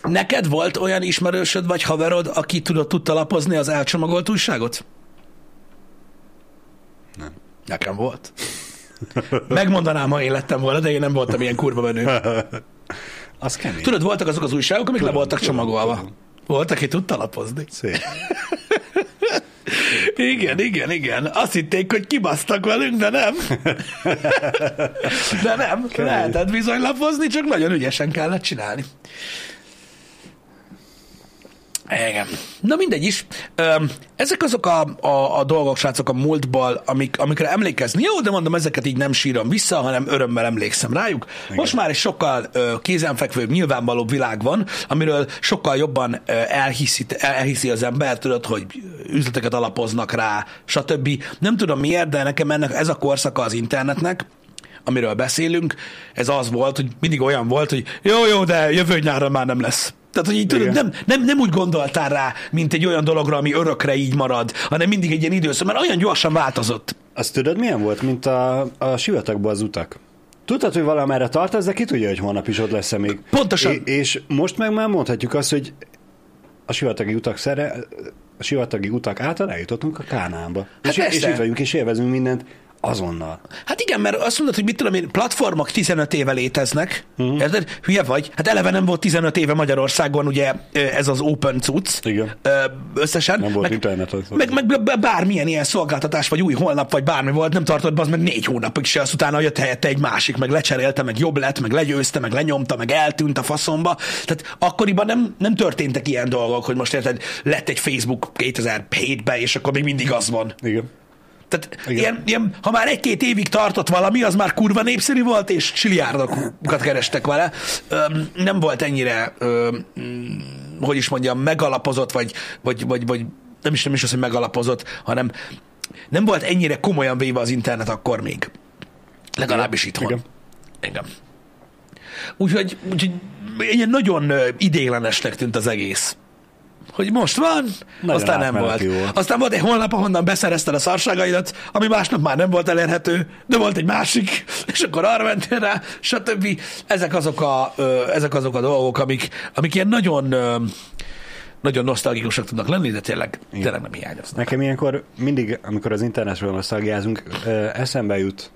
Neked volt olyan ismerősöd vagy haverod, aki tudott tudta lapozni az elcsomagolt újságot? Nem. Nekem volt. Megmondanám, ha én lettem volna, de én nem voltam ilyen kurva menő. <laughs> Az kemény. Tudod, voltak azok az újságok, amik le Tudom, voltak tudom, csomagolva. tudom. Volt, aki tudta lapozni. Szép. <laughs> Igen, igen, igen. Azt hitték, hogy kibasztak velünk, de nem. <laughs> De nem. Lehetett bizony lapozni, csak nagyon ügyesen kellett csinálni. Igen. Na mindegy is. Ezek azok a, a, a dolgok, srácok, a múltból, amik, amikre emlékezni. Jó, de mondom, ezeket így nem sírom vissza, hanem örömmel emlékszem rájuk. Igen. Most már egy sokkal kézenfekvőbb, nyilvánvalóbb világ van, amiről sokkal jobban elhiszi, elhiszi az ember, tudod, hogy üzleteket alapoznak rá, stb. Nem tudom miért, de nekem ennek ez a korszaka az internetnek, amiről beszélünk, ez az volt, hogy mindig olyan volt, hogy jó, jó, de jövő nyárra már nem lesz. Tehát, hogy így tudod, nem, nem, nem úgy gondoltál rá, mint egy olyan dologra, ami örökre így marad, hanem mindig egy ilyen időszak, mert olyan gyorsan változott. Azt tudod, milyen volt, mint a, a sivatagban az utak? Tudtad, hogy valamerre tartasz, de ki tudja, hogy holnap is ott lesz még. Pontosan. É- és most meg már mondhatjuk azt, hogy a sivatagi utak szere, a sivatagi utak által eljutottunk a Kánánba. Hát és, és persze. itt vagyunk, és élvezünk mindent azonnal. Hát igen, mert azt mondod, hogy mit tudom én, platformok 15 éve léteznek, uh-huh. érted? Hülye vagy? Hát eleve nem volt 15 éve Magyarországon ugye ez az open cucc Igen. összesen. Nem volt meg, internet, az- Meg, meg b- bármilyen ilyen szolgáltatás, vagy új holnap, vagy bármi volt, nem tartott az meg négy hónapig se, azt utána jött helyette egy másik, meg lecserélte, meg jobb lett, meg legyőzte, meg lenyomta, meg eltűnt a faszomba. Tehát akkoriban nem, nem történtek ilyen dolgok, hogy most érted, lett egy Facebook 2007-ben, és akkor még mindig az van. Igen. Tehát Igen. ilyen, ilyen, ha már egy-két évig tartott valami, az már kurva népszerű volt, és csiliárdokat kerestek vele. Öm, nem volt ennyire, öm, hogy is mondjam, megalapozott, vagy, vagy, vagy, vagy nem is nem is az, hogy megalapozott, hanem nem volt ennyire komolyan véve az internet akkor még. Legalábbis itthon. Igen. Igen. Úgyhogy, úgyhogy ilyen nagyon idéglenesnek tűnt az egész. Hogy most van, Nagyon aztán nem volt. volt. Aztán volt egy honlap, ahonnan beszerezted a szarságaidat, ami másnap már nem volt elérhető, de volt egy másik, <laughs> és akkor arra mentél rá, stb. Ezek azok a, ezek azok a dolgok, amik, amik ilyen nagyon, nagyon nosztalgikusak tudnak lenni, de tényleg, tényleg nem hiányoznak. Nekem ilyenkor mindig, amikor az internetről nosztalgiázunk, eszembe jut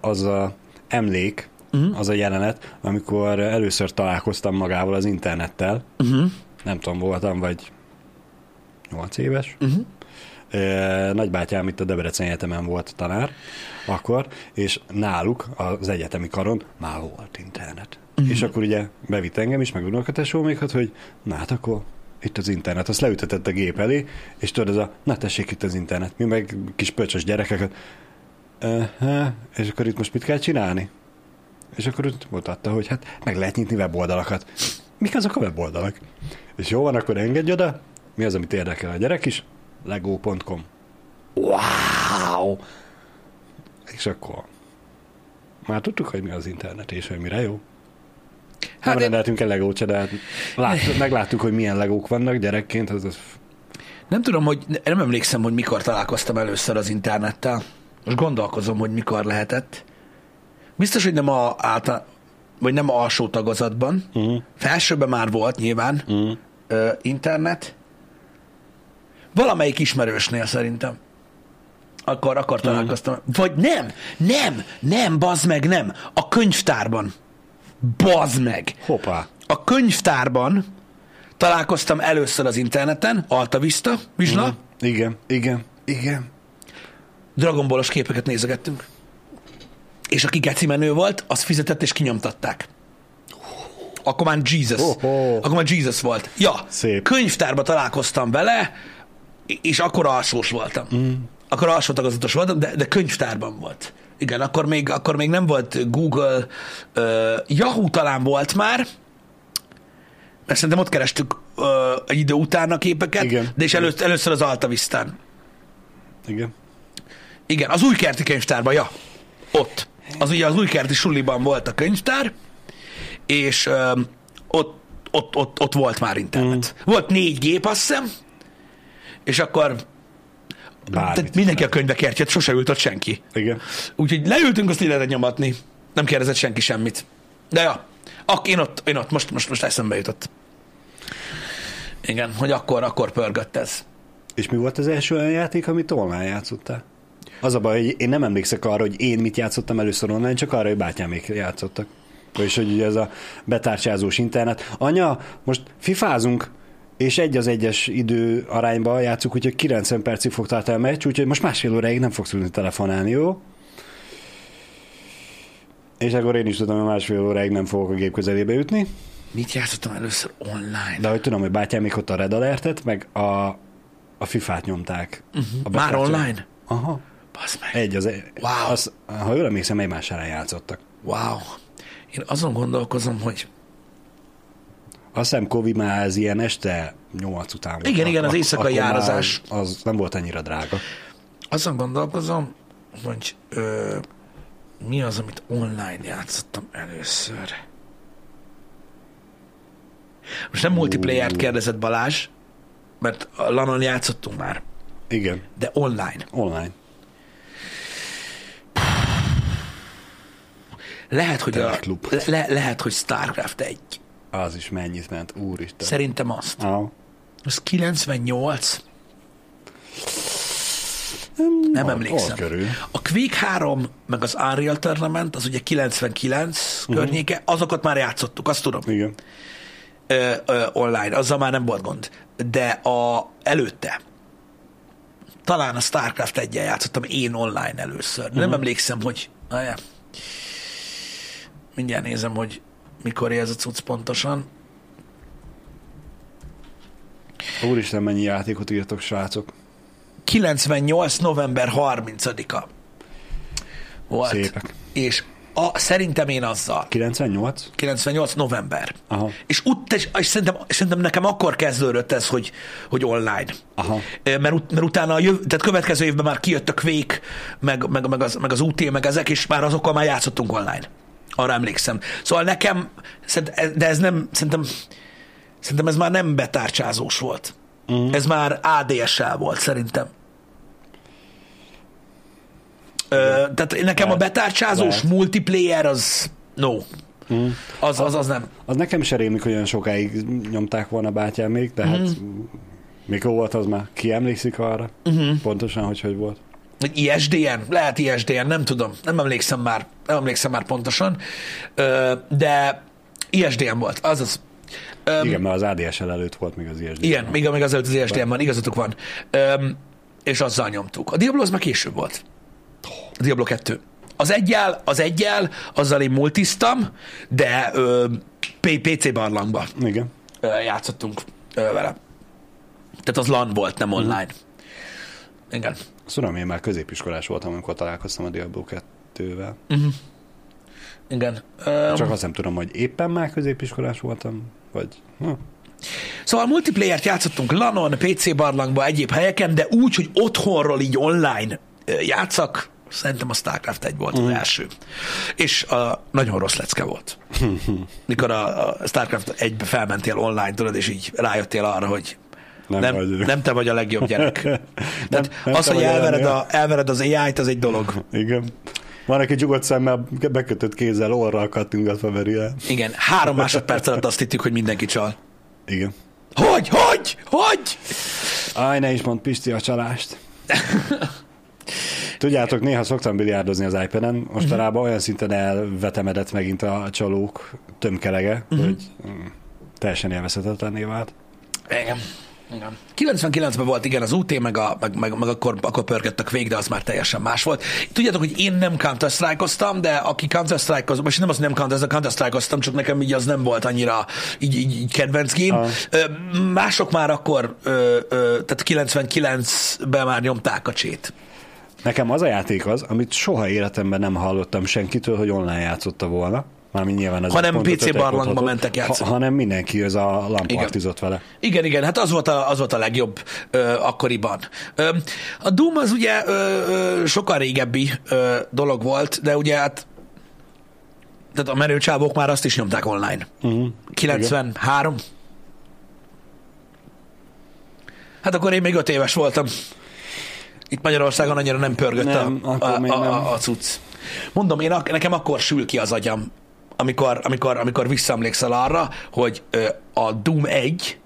az a emlék, uh-huh. az a jelenet, amikor először találkoztam magával az internettel. Uh-huh. Nem tudom, voltam vagy 8 éves. Uh-huh. Nagybátyám itt a Debrecen Egyetemen volt tanár akkor, és náluk az egyetemi karon már volt internet. Uh-huh. És akkor ugye bevitt engem is, meg unokatesómékat, hogy na hát akkor itt az internet. Azt leütetett a gép elé, és tudod, ez a, na tessék itt az internet. Mi meg kis pöcsös gyerekeket. Uh, és akkor itt most mit kell csinálni? És akkor ott mutatta, hogy hát meg lehet nyitni weboldalakat. Mik azok a weboldalak? És jó van, akkor engedj oda. Mi az, amit érdekel a gyerek is? Lego.com. Wow! És akkor már tudtuk, hogy mi az internet, és hogy mire jó. Hát nem én- rendeltünk el legót se, de hát lát, <laughs> megláttuk, hogy milyen legók vannak gyerekként, az, az Nem tudom, hogy nem emlékszem, hogy mikor találkoztam először az internettel. Most gondolkozom, hogy mikor lehetett. Biztos, hogy nem a által, vagy nem alsó tagozatban. uh-huh. Felsőben már volt nyilván Uh-huh. ö, internet. Valamelyik ismerősnél szerintem. Akkor, akkor találkoztam. Vagy nem, nem, nem, bazd meg, nem. A könyvtárban. Bazd meg. Hoppá. A könyvtárban találkoztam először az interneten, Alta Vista, Vizsla, Uh-huh. Igen, igen, igen. Dragon Ballos képeket nézegettünk. És aki geci menő volt, az fizetett és kinyomtatták. Akkor már Jesus. Akkor már Jesus volt. Ja, Szép. könyvtárba találkoztam vele, és akkor alsós voltam. Mm. Akkor alsó tagozatos voltam, de, de könyvtárban volt. Igen, akkor még, akkor még nem volt Google, uh, Yahoo talán volt már, mert szerintem ott kerestük uh, egy idő után a képeket, Igen. de és először, először az Alta Vistán. Igen. Igen, az újkerti könyvtárban, ja. Ott. Az ugye az újkerti suliban volt a könyvtár, és öm, ott, ott, ott, ott volt már internet. Mm. Volt négy gép, azt hiszem, és akkor Bármit tehát mindenki a könyvbe kertjét, sose ült ott senki. Igen. Úgyhogy leültünk, azt lehetett nyomatni. Nem kérdezett senki semmit. De ja, ak, én ott, én ott most, most, most eszembe jutott. Igen, hogy akkor, akkor pörgött ez. És mi volt az első olyan játék, amit online játszottál? Az a baj, hogy én nem emlékszek arra, hogy én mit játszottam először online, csak arra, hogy bátyámék játszottak. És hogy ugye ez a betárcsázós internet. Anya, most fifázunk, és egy az egyes idő arányba játszunk, úgyhogy 90 percig fog tartani a meccs, úgyhogy most másfél óráig nem fogsz tudni telefonálni, jó? És akkor én is tudom, hogy másfél óráig nem fogok a gép közelébe jutni. Mit játszottam először online? De hogy tudom, hogy bátyám még ott a Red Alertet, meg a, a FIFA-t nyomták. Uh-huh. A Már online? Aha. Basz meg. Egy az, Wow. az, ha jól emlékszem, egymás ellen játszottak. Wow. Én azon gondolkozom, hogy Azt hiszem Kovi már ez ilyen este 8 után volt. Igen, igen, az Ak- éjszakai árazás. Az nem volt annyira drága. azon gondolkozom, hogy ö, mi az, amit online játszottam először. Most nem multiplayer-t kérdezett Balázs, mert a LAN-on játszottunk már, Igen, de online. online. Lehet, hogy, a, le, le, lehet, hogy StarCraft 1. Az is mennyit ment, úristen. Szerintem azt. Ah. Az 98. Nem hol- emlékszem. körül? A Quake 3, meg az Unreal Tournament, az ugye 99 Mhm. uh-huh. környéke, azokat már játszottuk, azt tudom, Igen. ö, ö, online, azzal már nem volt gond. De a előtte, talán a StarCraft 1 játszottam én online először. Uh-huh. Nem emlékszem, hogy... Ajá. Mindjárt nézem, hogy mikor ez a cucc pontosan. Úristen, mennyi játékot írtok, srácok. 98. november 30-a volt. Szépek. És a, szerintem én azzal. 98? 98. november. Aha. És, ut- és, és szerintem, szerintem nekem akkor kezdődött ez, hogy, hogy online. Aha. Mert, ut- mert utána a jöv, tehát következő évben már kijött a Quake, meg, meg, meg, az, meg az UT, meg ezek, és már azokkal már játszottunk online. Arra emlékszem. Szóval nekem, de ez nem, szerintem, szerintem ez már nem betárcsázós volt. Uh-huh. Ez már ADSL volt, szerintem. Ö, tehát nekem a Lehet. betárcsázós Lehet. multiplayer az no. Mm. Az, az, az nem. Az nekem sem rémlik, hogy olyan sokáig nyomták volna bátyám még, de hát Mhm. mikor volt az már? Ki emlékszik arra? Uh-huh. Pontosan, hogy hogy volt. Egy ISDN? Lehet ISDN, nem tudom. Nem emlékszem már. Nem emlékszem már pontosan. De ISDN volt, azaz. Igen, mert az ADSL előtt volt még az ISD. Igen, még, még az előtt az ISDN van, igazatok van. És azzal nyomtuk. A Diablo az már később volt. A Diablo 2. Az egyel, az egyel, azzal én multiztam, de ö, PC barlangba Igen. ö, játszottunk ö, vele. Tehát az LAN volt, nem online. Igen. Azt tudom, én már középiskolás voltam, amikor találkoztam a Diablo 2-vel. Igen. Öm, Csak azt nem tudom, hogy éppen már középiskolás voltam, vagy... Hm. Szóval multiplayer-t játszottunk LAN-on, PC barlangba, egyéb helyeken, de úgy, hogy otthonról így online játszak, szerintem a StarCraft 1 volt az első. És uh, nagyon rossz lecke volt. <laughs> Mikor a, a StarCraft 1-be felmentél online, tudod, és így rájöttél arra, hogy Nem, nem, vagy ő. nem te vagy a legjobb gyerek. <laughs> Tehát nem az, hogy elvered, a, elvered az AI-t, az egy dolog. Igen. Van, aki csukott szemmel, bekötött kézzel, orral kattingatva veri el. Igen, három másodperc alatt azt hittük, hogy mindenki csal. Igen. Hogy, hogy, hogy? Aj, ne is mond Pisti a csalást. Tudjátok, néha szoktam biliárdozni az iPad-en, mostanában olyan szinten elvetemedett megint a csalók tömkelege, hogy mm, teljesen élvezhetetlenné vált. Igen. Igen. 99-ben volt igen az UT, meg, a, meg, meg, meg akkor, akkor pörgettek vég, de az már teljesen más volt. Tudjátok, hogy én nem counter strike de aki counter strike most nem az nem counter counter strike csak nekem így az nem volt annyira így, így, így kedvenc game. Ah. Ö, Mások már akkor, ö, ö, tehát 99-ben már nyomták a csét. Nekem az a játék az, amit soha életemben nem hallottam senkitől, hogy online játszotta volna. Mármint nyilván az Hanem PC barlangba mentek játszani. Ha, hanem mindenki az a lampartizott vele. Igen, igen, hát az volt a, az volt a legjobb ö, akkoriban. Ö, a Doom az ugye ö, ö, sokkal régebbi ö, dolog volt, de ugye hát tehát a menőcsávók már azt is nyomták online. Uh-huh. 93. Hát akkor én még öt éves voltam. Itt Magyarországon annyira nem pörgött Nem, a, a, a, nem. a, a cucc. Mondom, én, nekem akkor sül ki az agyam, amikor, amikor, amikor visszaemlékszel arra, hogy a Doom 1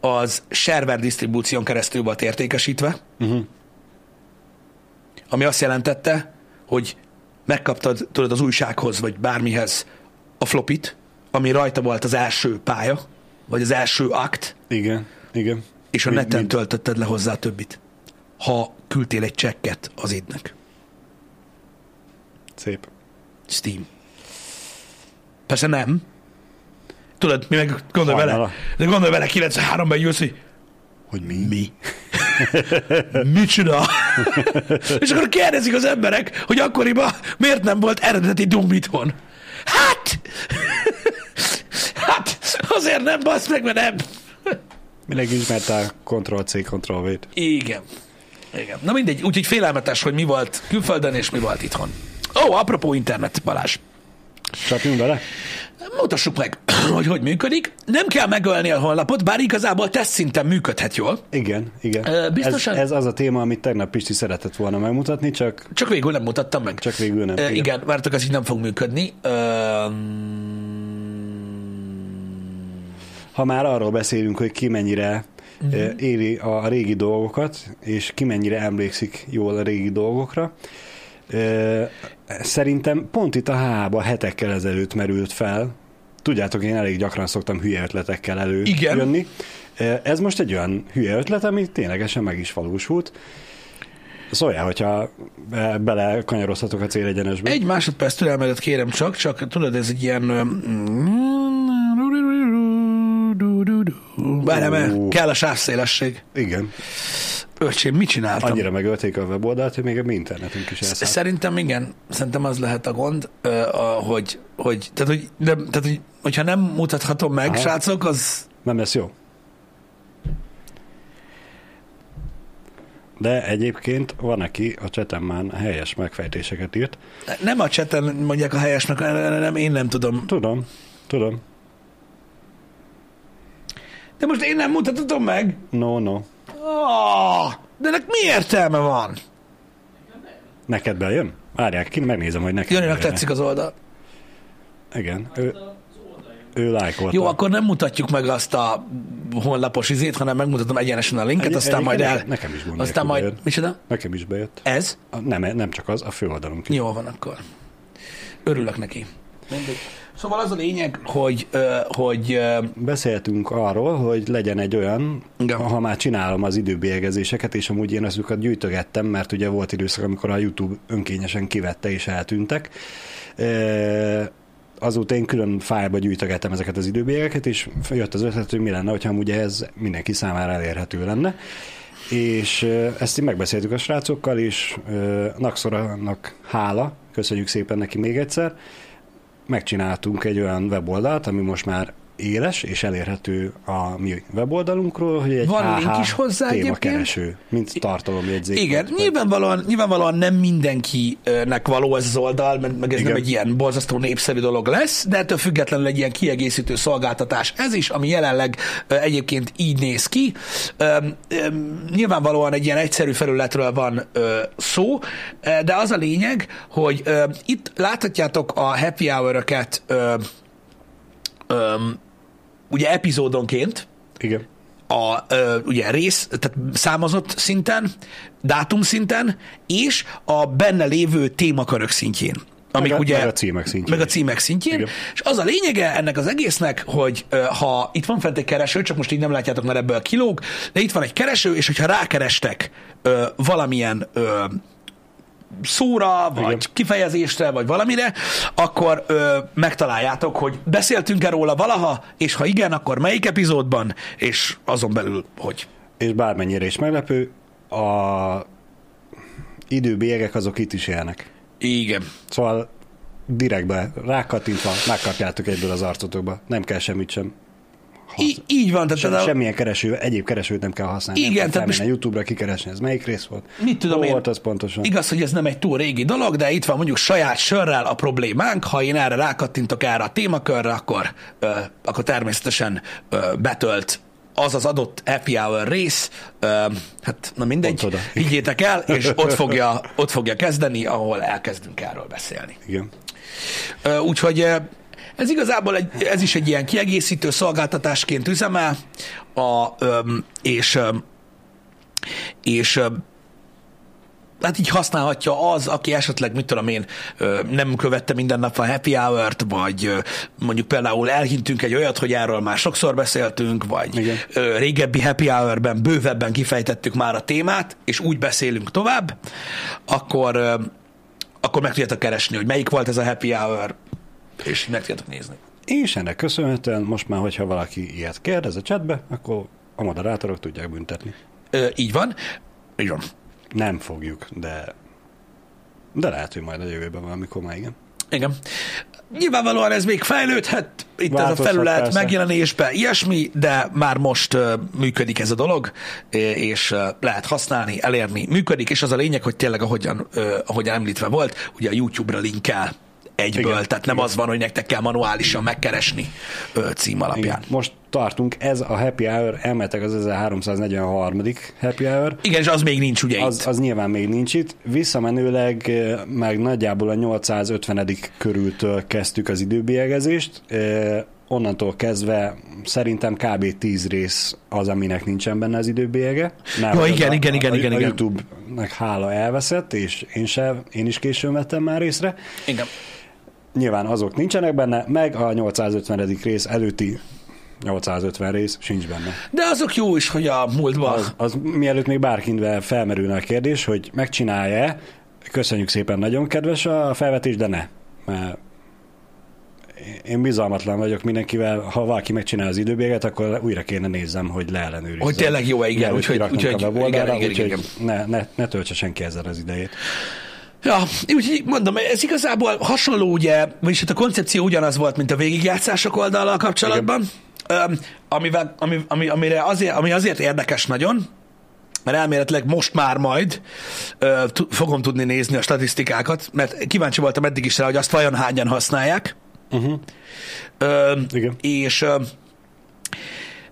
az server disztribúción keresztül volt értékesítve, Uh-huh. ami azt jelentette, hogy megkaptad tudod az újsághoz, vagy bármihez a flopit, ami rajta volt az első pálya, vagy az első akt, Igen, igen. és a Mi- neten mi- töltötted le hozzá a többit. Ha küldtél egy csekket az idnek. Szép. Steam. Persze nem. Tudod, mi meg gondolj vele, Hajnala. de gondolj vele, 93-ban jössz, hogy Hogy mi? mi? <laughs> Micsoda? <laughs> És akkor kérdezik az emberek, hogy akkoriban miért nem volt eredeti Doom itthon. Hát! <laughs> Hát, azért nem, basz meg, mert nem. Mindenki ismerte a Ctrl-C, Ctrl-V-t. Igen. Igen. Na mindegy, úgyhogy félelmetes, hogy mi volt külföldön és mi volt itthon. Ó, oh, apropó internet, Balázs. Csapjunk bele? Mutassuk meg, <clears throat> hogy hogy működik. Nem kell megölni a honlapot, bár igazából teszt szinten működhet jól. Igen, igen. Biztosan- Ez, ez az a téma, amit tegnap Pisti szeretett volna megmutatni, csak Csak végül nem mutattam meg. Csak végül nem, igen. igen, vártok, ez így nem fog működni. Ha már arról beszélünk, hogy ki mennyire uh-huh. éri a régi dolgokat, és ki mennyire emlékszik jól a régi dolgokra, szerintem pont itt a HH-ba hetekkel ezelőtt merült fel, tudjátok, én elég gyakran szoktam hülye ötletekkel Igen. előjönni. Ö, Ez most egy olyan hülye ötlet, ami ténylegesen meg is valósult. Szóljál, hogyha be- bele kanyarozhatok a célegyenesbe. egy másodperc türelmedet kérem csak, csak tudod, ez egy ilyen... Várjál, mert kell a sávszélesség. Igen. Öcsém, mit csináltam? Annyira megölték a weboldalt, hogy még a mi internetünk is elszállt. Szerintem igen, szerintem az lehet a gond, hogy, hogy, tehát, hogy, nem, tehát, hogy hogyha nem mutathatom meg, Aha. srácok, az Nem lesz jó. De egyébként van, aki a chaten már helyes megfejtéseket írt. nem a cseten mondják a helyesnek, nem, én nem tudom. Tudom, tudom. De most én nem mutathatom meg? No, no. Oh, de ennek mi értelme van? Neked bejön? Várják, ki megnézem, hogy neked Janinak bejön-e. tetszik az oldal. Igen, ő, ő lájkolta. Jó, akkor nem mutatjuk meg azt a honlapos izét, hanem megmutatom egyenesen a linket, Egy- aztán majd el... Nekem is gondolják, Aztán majd... bejön. Micsoda? Nekem is bejött. Ez? A, nem, nem csak az, a főoldalunk. Jó van akkor. Örülök neki. Mindegy. Szóval az a lényeg, hogy, hogy Beszéltünk arról, hogy legyen egy olyan, Igen. ha már csinálom az időbélyegezéseket, és amúgy én azokat gyűjtögettem, mert ugye volt időszak, amikor a YouTube önkényesen kivette és eltűntek. Azóta én külön fájlba gyűjtögettem ezeket az időbélyegeket, és jött az ötlet, hogy mi lenne, hogyha amúgy ez mindenki számára elérhető lenne. És ezt így megbeszéltük a srácokkal, és Naxoranak hála, köszönjük szépen neki még egyszer, megcsináltunk egy olyan weboldalt, ami most már éles és elérhető a mi weboldalunkról, hogy egy Van HH link is hozzá témakereső, mint tartalomjegyzék. igen, vagy- nyilvánvalóan, nyilvánvalóan nem mindenkinek való ez az oldal, mert meg ez Igen. nem egy ilyen borzasztó népszerű dolog lesz, de ettől függetlenül egy ilyen kiegészítő szolgáltatás ez is, ami jelenleg egyébként így néz ki. Nyilvánvalóan egy ilyen egyszerű felületről van szó, de az a lényeg, hogy itt láthatjátok a happy hour-öket öm, ugye epizódonként, Igen. a ö, ugye rész, tehát számozott szinten, dátum szinten, és a benne lévő témakörök szintjén. amik Meg a- ugye... meg a címek szintjén Meg a címek szintjén. Igen. És az a lényege ennek az egésznek, hogy ha itt van fent egy kereső, csak most így nem látjátok, mert ebből kilóg, de itt van egy kereső, és hogyha rákerestek ö, valamilyen ö, szóra, vagy Igen. kifejezésre, vagy valamire, akkor ö, megtaláljátok, hogy beszéltünk-e róla valaha, és ha igen, akkor melyik epizódban, és azon belül, hogy. És bármennyire is meglepő, a időbélyegek azok itt is élnek. Igen. Szóval direktbe rákattintva megkapjátok egyből az arcotokba. Nem kell semmit sem. Í- így van, tehát Sem, például- semmilyen kereső, egyéb keresőt nem kell használni. Igen, nem tehát felmenni YouTube-ra kikeresni, ez melyik rész volt. Mit tudom Hol én? volt az pontosan? Igaz, hogy ez nem egy túl régi dolog, de itt van mondjuk saját sörrel a problémánk. Ha én erre rákattintok erre a témakörre, akkor, ö, akkor természetesen ö, betölt az az adott happy hour rész, ö, hát na mindegy, higgyétek el, és ott <laughs> fogja, ott fogja kezdeni, ahol elkezdünk erről beszélni. Igen. Úgyhogy ez igazából egy, ez is egy ilyen kiegészítő szolgáltatásként üzemel, a, öm, és, öm, és öm, hát így használhatja az, aki esetleg, mit tudom én, nem követte minden nap a happy hour-t, vagy mondjuk például elhintünk egy olyat, hogy erről már sokszor beszéltünk, vagy Igen. régebbi happy hour-ben bővebben kifejtettük már a témát, és úgy beszélünk tovább, akkor, akkor meg tudjátok keresni, hogy melyik volt ez a happy hour, és meg tudjátok nézni. És ennek köszönhetően most már, hogyha valaki ilyet kérdez a chatbe, akkor a moderátorok tudják büntetni. Ö, így van. Így van. Nem fogjuk, de de lehet, hogy majd a jövőben valamikor már igen. Igen. Nyilvánvalóan ez még fejlődhet, itt ez a felület persze. megjelenésbe, ilyesmi, de már most uh, működik ez a dolog, és uh, lehet használni, elérni, működik, és az a lényeg, hogy tényleg ahogyan, uh, ahogyan említve volt, ugye a YouTube-ra linkel egyből, Igen, tehát nem igen. az van, hogy nektek kell manuálisan megkeresni uh, cím alapján. igen. Most tartunk, ez a happy hour, elmetek az 1343. happy hour, Igen, és az még nincs ugye az, itt. az nyilván még nincs itt. Visszamenőleg meg nagyjából a 850. körültől kezdtük az időbélyegezést. Onnantól kezdve szerintem kb. 10 rész az, aminek nincsen benne az időbélyege. Mert Ja, igen, az igen, a, igen, a, igen, a igen. YouTube-nak hála elveszett, és én, se, én is későn vettem már részre. Igen. Nyilván azok nincsenek benne, meg a 850. rész előtti 850 rész sincs benne. De azok jó is, hogy a múltban. Az, az mielőtt még bárkivel felmerülne a kérdés, hogy megcsinálja köszönjük szépen, nagyon kedves a felvetés, de ne. Mert én bizalmatlan vagyok mindenkivel, ha valaki megcsinál az időbéget, akkor újra kéne nézzem, hogy leellenőrizzem. Hogy tényleg jó-e, igen, úgyhogy- úgyhogy- igen, igen, ne, ne, ne töltse senki ezzel az idejét. Ja, úgyhogy mondom, ez igazából hasonló, ugye, vagyis hát a koncepció ugyanaz volt, mint a végigjátszások oldallal kapcsolatban, Öm, amivel, ami, ami, amire azért, ami azért érdekes nagyon, mert elméletileg most már majd ö, t- fogom tudni nézni a statisztikákat, mert kíváncsi voltam eddig is rá, hogy azt vajon hányan használják. Uh-huh. Ö, Igen. és ö,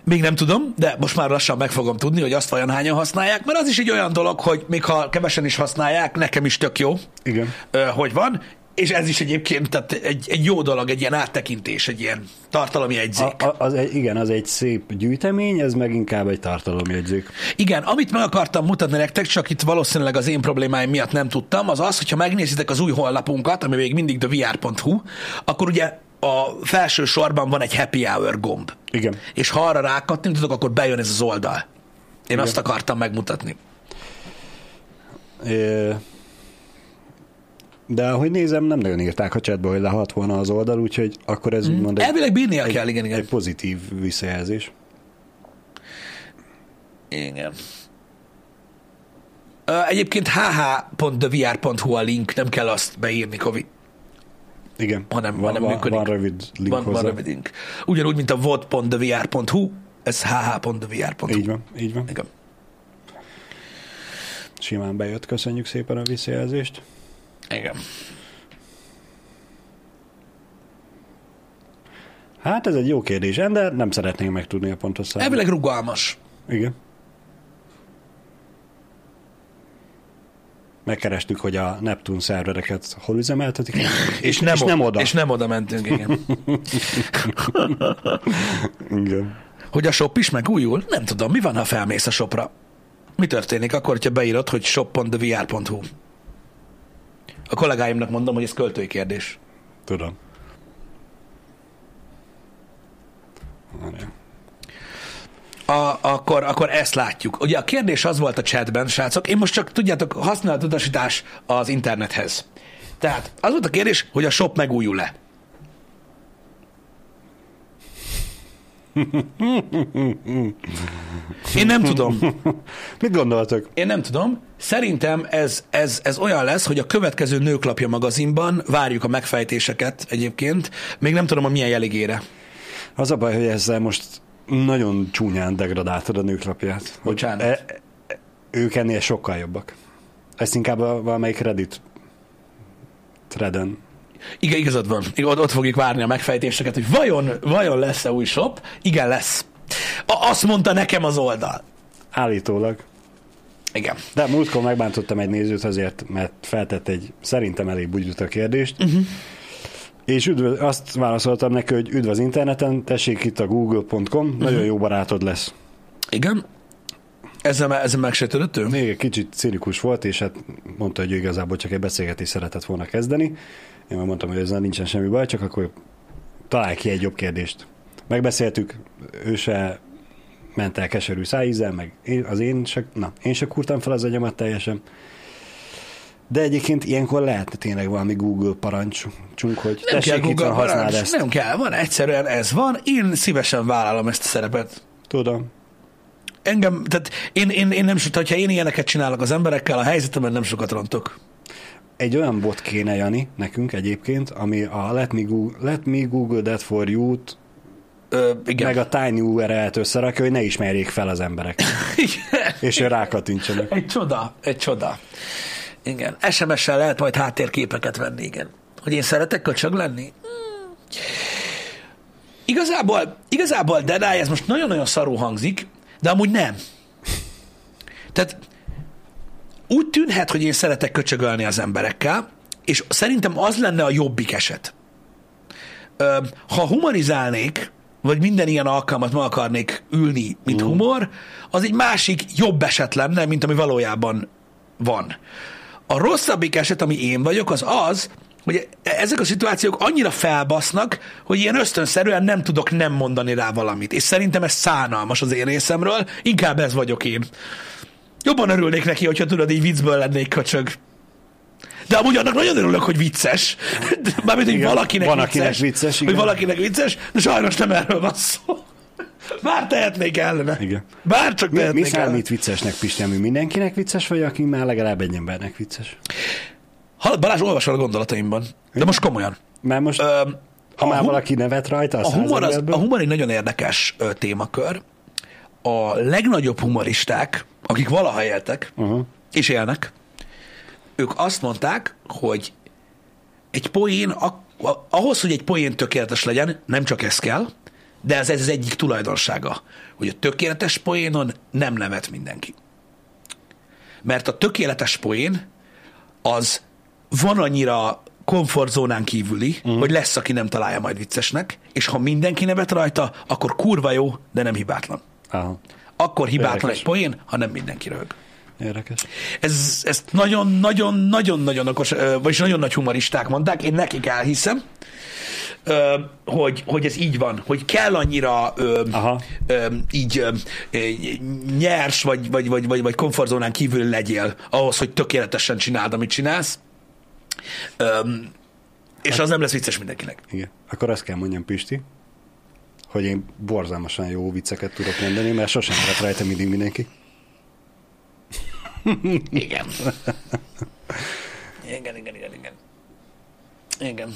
még nem tudom, de most már lassan meg fogom tudni, hogy azt vajon hányan használják, mert az is egy olyan dolog, hogy még ha kevesen is használják, nekem is tök jó, Igen. hogy van, és ez is egyébként tehát egy, egy jó dolog, egy ilyen áttekintés, egy ilyen tartalmi jegyzék. A, a, az egy, igen, az egy szép gyűjtemény, ez meg inkább egy tartalomjegyzék. Igen, amit meg akartam mutatni nektek, csak itt valószínűleg az én problémáim miatt nem tudtam, az az, hogyha megnézitek az új honlapunkat, ami még mindig thevr.hu, akkor ugye a felső sorban van egy happy hour gomb. Igen. És ha arra rákattintotok, akkor bejön ez az oldal. Én Igen. azt akartam megmutatni. Ö, De ahogy nézem, nem nagyon írták a chatbe, hogy lehet volna az oldal, úgyhogy akkor ez úgymond egy, Elvileg bírnia kell, igen, igen. egy pozitív visszajelzés. Igen. Egyébként hh.thevr.hu a link, nem kell azt beírni, Kovi. Igen, hanem, van, hanem van, működik. van rövid link van, hozzá. van rövid link. Ugyanúgy, mint a vod.thevr.hu, ez hh.thevr.hu. Így van, így van. Igen. Simán bejött, köszönjük szépen a visszajelzést. Igen. Hát ez egy jó kérdés, de nem szeretnénk megtudni a pontos számot. Elvileg rugalmas. Igen. Megkerestük, hogy a Neptun szervereket hol üzemeltetik, <laughs> és, nem, és o- nem oda. És nem oda mentünk, igen. <laughs> Igen. hogy a shop is megújul? Nem tudom, mi van, ha felmész a shopra? Mi történik akkor, hogyha beírod, hogy shop.thevr.hu? A kollégáimnak mondom, hogy ez költői kérdés. Tudom. Várjál. A, akkor, akkor ezt látjuk. Ugye a kérdés az volt a chatben, srácok, én most csak tudjátok, használat utasítás az internethez. Tehát az volt a kérdés, hogy a shop megújul-e. Én nem tudom. Mit gondoltok? Én nem tudom. Szerintem ez, ez, ez olyan lesz, hogy a következő Nőklapja magazinban várjuk a megfejtéseket egyébként. Még nem tudom, a milyen jeligére. Az a baj, hogy ezzel most nagyon csúnyán degradáltad a nőklapját. Bocsánat. E, e, ők ennél sokkal jobbak. Ezt inkább a, valamelyik Reddit threaden. Igen, igazad van. Ott, ott fogjuk várni a megfejtéseket, hogy vajon, vajon lesz-e új shop? Igen, lesz. A, azt mondta nekem az oldal. Állítólag. Igen. De múltkor megbántottam egy nézőt azért, mert feltett egy szerintem elég bugyuta kérdést, uh-huh. És üdv, azt válaszoltam neki, hogy üdv az interneten, tessék itt a google.com, Mhm. nagyon jó barátod lesz. Igen. Ezzel, ezzel megsértődött ő? Még egy kicsit cinikus volt, és hát mondta, hogy ő igazából csak egy beszélgetést szeretett volna kezdeni. Én meg mondtam, hogy ezzel nincsen semmi baj, csak akkor találj ki egy jobb kérdést. Megbeszéltük, ő se ment el keserű szájízzel, meg én, az én se, na, én se kurtam fel az agyamat teljesen. De egyébként ilyenkor lehetne tényleg valami Google parancsunk, hogy Nem kell tessék itt Google van, használd parancs, ezt. nem kell, van, egyszerűen ez van, én szívesen vállalom ezt a szerepet. Tudom. Engem, tehát én, én, én nem so- hogyha én ilyeneket csinálok az emberekkel, a helyzetemben nem sokat rontok. Egy olyan bot kéne, Jani, nekünk egyébként, ami a Let Me Google, Let me Google That For You-t Ö, igen. meg a Tiny URL-t összerakja, hogy ne ismerjék fel az emberek. <laughs> igen. És ő rákatintsanak. Egy csoda, egy csoda. Igen. SMS-sel lehet majd háttérképeket venni, igen. Hogy én szeretek köcsög lenni? Hmm. Igazából, igazából Deadeye, ez most nagyon-nagyon szarú hangzik, de amúgy nem. Tehát úgy tűnhet, hogy én szeretek köcsögölni az emberekkel, és szerintem az lenne a jobbik eset. Ha humorizálnék, vagy minden ilyen alkalmat meg akarnék ülni, mint humor, az egy másik jobb eset lenne, mint ami valójában van. A rosszabbik eset, ami én vagyok, az az, hogy ezek a szituációk annyira felbasznak, hogy ilyen ösztönszerűen nem tudok nem mondani rá valamit. És szerintem ez szánalmas az én részemről, inkább ez vagyok én. Jobban örülnék neki, hogyha tudod, így viccből lennék köcsög. De amúgy annak nagyon örülök, hogy vicces. Mármint, hogy Igen, valakinek van, vicces. vicces, Hogy igen. valakinek vicces, de sajnos nem erről van szó. Bár tehetnék ellene. Igen. Bár csak Mi, mi tehetnék ellene. számít viccesnek, Pisti, ami mindenkinek vicces, vagy aki már legalább egy embernek vicces? Hallod, Balázs, olvasol a gondolataimban. De most komolyan. Mert most, Ö, ha már hum- valaki nevet rajta, a, a humor, az, a humor egy nagyon érdekes ö, témakör. A legnagyobb humoristák, akik valaha éltek, Uh-huh. és élnek, ők azt mondták, hogy egy poén, ahhoz, hogy egy poén tökéletes legyen, nem csak ez kell, de ez, ez az egyik tulajdonsága, hogy a tökéletes poénon nem nevet mindenki. Mert a tökéletes poén az van annyira komfortzónán kívüli, uh-huh. hogy lesz, aki nem találja majd viccesnek, és ha mindenki nevet rajta, akkor kurva jó, de nem hibátlan. Aha. Akkor hibátlan Érdekes. egy poén, ha nem mindenki röhög. Érdekes. Ez, ezt nagyon-nagyon-nagyon-nagyon okos, vagyis nagyon nagy humoristák mondták, én nekik elhiszem, hogy, hogy ez így van, hogy kell annyira ö, ö, így ö, nyers, vagy, vagy, vagy, vagy, vagy komfortzónán kívül legyél ahhoz, hogy tökéletesen csináld, amit csinálsz. Ö, és az nem lesz vicces mindenkinek. Igen. Akkor azt kell mondjam, Pisti, hogy én borzalmasan jó vicceket tudok mondani, mert sosem lett rajta mindig mindenki. Igen. Igen, igen, igen, igen. Igen.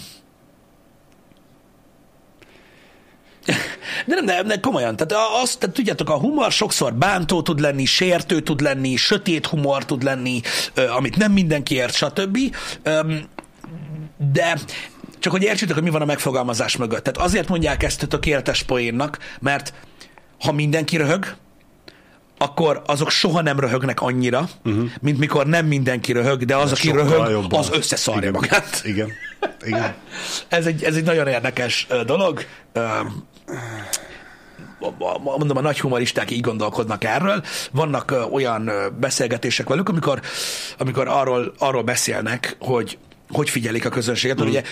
De nem, de, de komolyan, tehát azt, tehát tudjátok, a humor sokszor bántó tud lenni, sértő tud lenni, sötét humor tud lenni, amit nem mindenki ért, stb. De csak hogy értsétek, hogy mi van a megfogalmazás mögött. Tehát azért mondják ezt a tökéletes poénnak, mert ha mindenki röhög, akkor azok soha nem röhögnek annyira, uh-huh. mint mikor nem mindenki röhög, de az, aki Sokkal röhög, jobban. az összeszarja Igen. magát. Igen. Igen. Ez egy, ez egy nagyon érdekes dolog. Mondom, a nagy humoristák így gondolkodnak erről. Vannak olyan beszélgetések velük, amikor, amikor arról, arról beszélnek, hogy hogy figyelik a közönséget. Mm. Ugye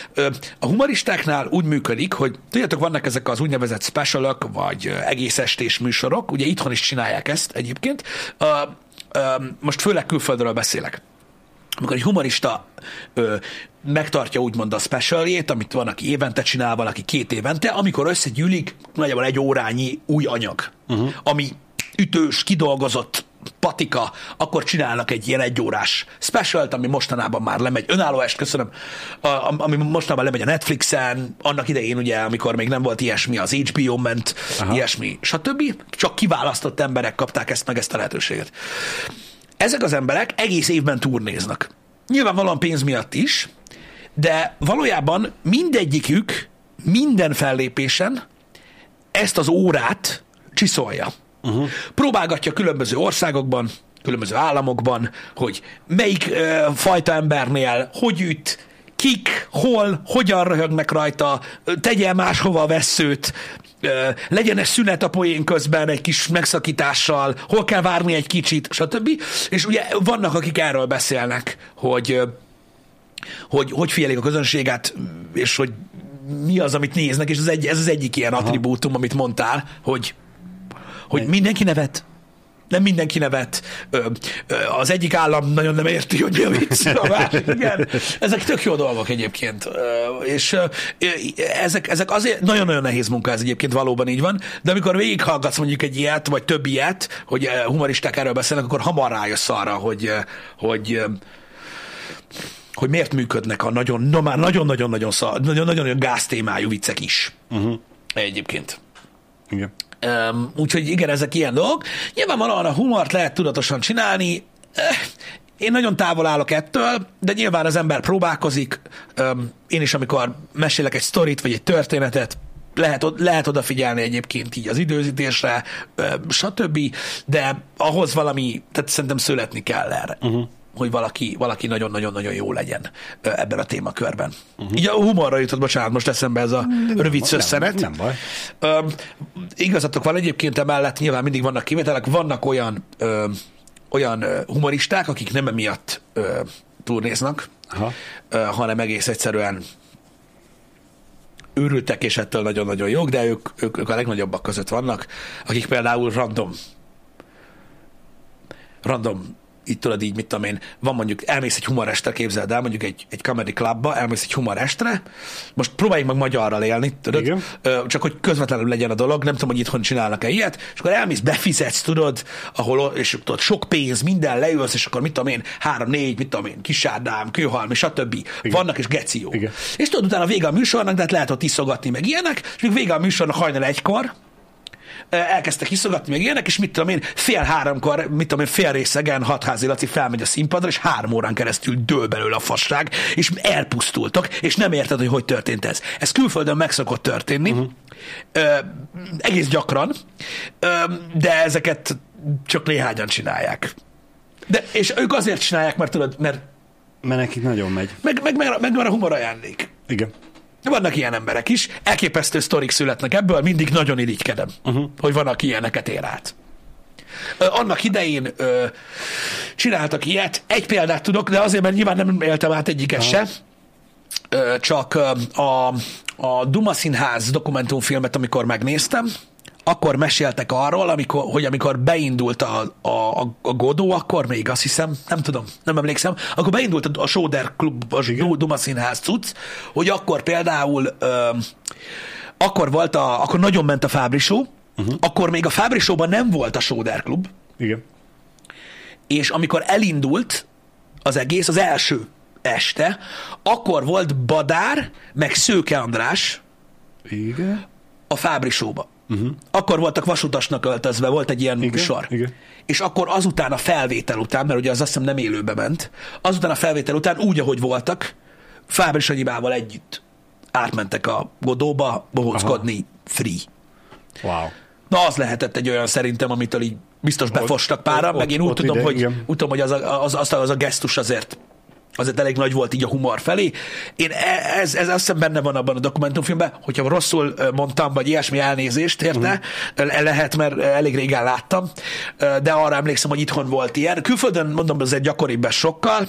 a humoristáknál úgy működik, hogy tudjátok, vannak ezek az úgynevezett specialok, vagy egész estés műsorok, ugye itthon is csinálják ezt egyébként. Most főleg külföldről beszélek amikor egy humorista ö, megtartja úgymond a specialjét, amit van, aki évente csinál, valaki két évente, amikor összegyűlik nagyjából egy órányi új anyag, uh-huh. ami ütős, kidolgozott, patika, akkor csinálnak egy ilyen egyórás specialt, ami mostanában már lemegy, önálló est, köszönöm, ami mostanában lemegy a Netflixen, annak idején ugye, amikor még nem volt ilyesmi, az HBO ment, Aha. ilyesmi, stb. Csak kiválasztott emberek kapták ezt meg ezt a lehetőséget. Ezek az emberek egész évben turnéznak. Nyilvánvalóan pénz miatt is, de valójában mindegyikük minden fellépésen ezt az órát csiszolja. Uh-huh. Próbálgatja különböző országokban, különböző államokban, hogy melyik uh, fajta embernél hogy üt, kik, hol, hogyan röhögnek rajta, tegye máshova a veszőt, legyen egy szünet a poén közben egy kis megszakítással, hol kell várni egy kicsit, stb. És ugye vannak, akik erről beszélnek, hogy hogy, hogy figyelik a közönséget, és hogy mi az, amit néznek, és ez, egy, ez az egyik ilyen Aha. attribútum, amit mondtál, hogy, hogy mindenki nevet, nem mindenki nevet. Az egyik állam nagyon nem érti, hogy mi a vicc. A másik, igen. Ezek tök jó dolgok egyébként. És ezek, ezek azért nagyon-nagyon nehéz munka ez egyébként valóban így van, de amikor végighallgatsz mondjuk egy ilyet, vagy több ilyet, hogy humoristák erről beszélnek, akkor hamar rájössz arra, hogy, hogy hogy miért működnek a nagyon, no, már nagyon-nagyon-nagyon nagyon-nagyon gáz témájú viccek is. Uh-huh. Egyébként. Igen. Um, úgyhogy igen, ezek ilyen dolgok. Nyilvánvalóan a humort lehet tudatosan csinálni. Eh, én nagyon távol állok ettől, de nyilván az ember próbálkozik. Um, én is, amikor mesélek egy sztorit, vagy egy történetet, lehet, lehet odafigyelni egyébként így az időzítésre, stb., de ahhoz valami, tehát szerintem születni kell erre. Uh-huh hogy valaki, valaki nagyon-nagyon-nagyon jó legyen ebben a témakörben. Uh-huh. Így a humorra jutott, bocsánat, most eszembe ez a nem, rövid szösszenet. Nem, nem baj. Ö, igazatok van egyébként emellett, nyilván mindig vannak kivételek, vannak olyan, ö, olyan humoristák, akik nem emiatt ö, turnéznak, Aha. Ö, hanem egész egyszerűen őrültek, és ettől nagyon-nagyon jók, de ők, ők, ők a legnagyobbak között vannak, akik például random random itt tudod így, mit tudom én, van mondjuk, elmész egy humorestre, képzeld el, mondjuk egy, egy comedy clubba, elmész egy humorestre, most próbáljuk meg magyarral élni, tudod, Igen. csak hogy közvetlenül legyen a dolog, nem tudom, hogy itthon csinálnak-e ilyet, és akkor elmész, befizetsz, tudod, ahol, és tudod, sok pénz, minden leülsz, és akkor mit tudom én, három, négy, mit tudom én, kisárdám, kőhalmi, stb. Igen. Vannak, és geció. Igen. És tudod, utána vége a műsornak, de hát lehet ott iszogatni, meg ilyenek, és még vége a műsornak hajnal egykor, elkezdtek iszogatni, meg ilyenek, és mit tudom én, fél háromkor, mit tudom én, fél részegen hatházi Laci felmegy a színpadra, és három órán keresztül dől belőle a fasság, és elpusztultak, és nem érted, hogy hogy történt ez. Ez külföldön meg szokott történni, uh-huh. ö, egész gyakran, ö, de ezeket csak néhányan csinálják. De, és ők azért csinálják, mert tudod, mert mert nekik nagyon megy. Meg, meg, meg, meg van a humor ajándék. Igen. Vannak ilyen emberek is, elképesztő sztorik születnek ebből, mindig nagyon irigykedem, uh-huh. hogy van, aki ilyeneket ér át. Annak idején ö, csináltak ilyet, egy példát tudok, de azért, mert nyilván nem éltem át egyiket uh-huh. se, ö, csak a, a Duma Színház dokumentumfilmet, amikor megnéztem, akkor meséltek arról, amikor, hogy amikor beindult a, a, a Godó, akkor még azt hiszem, nem tudom, nem emlékszem, akkor beindult a Soder Klub, a Duma Színház cucc, hogy akkor például ö, akkor volt a, akkor nagyon ment a Fábrisó, uh-huh. akkor még a Fábrisóban nem volt a Soder Klub. Igen. És amikor elindult az egész, az első este, akkor volt Badár, meg Szőke András Igen. a Fábrisóba. Uh-huh. Akkor voltak vasutasnak öltözve, volt egy ilyen igen, műsor. Igen. És akkor azután a felvétel után, mert ugye az azt hiszem nem élőbe ment, azután a felvétel után úgy, ahogy voltak, Fábri Sanyibával együtt átmentek a Godóba bohóckodni Aha. free. Wow. Na, az lehetett egy olyan szerintem, amitől így biztos befostak pára, meg én úgy tudom, ide, hogy, úgy tudom, hogy az a, az, az, az a gesztus azért azért elég nagy volt így a humor felé. Én e, ez, ez azt hiszem benne van abban a dokumentumfilmben, hogyha rosszul mondtam, vagy ilyesmi elnézést érte, uh-huh. lehet, mert elég régen láttam, de arra emlékszem, hogy itthon volt ilyen. Külföldön mondom, ez egy gyakoribb sokkal,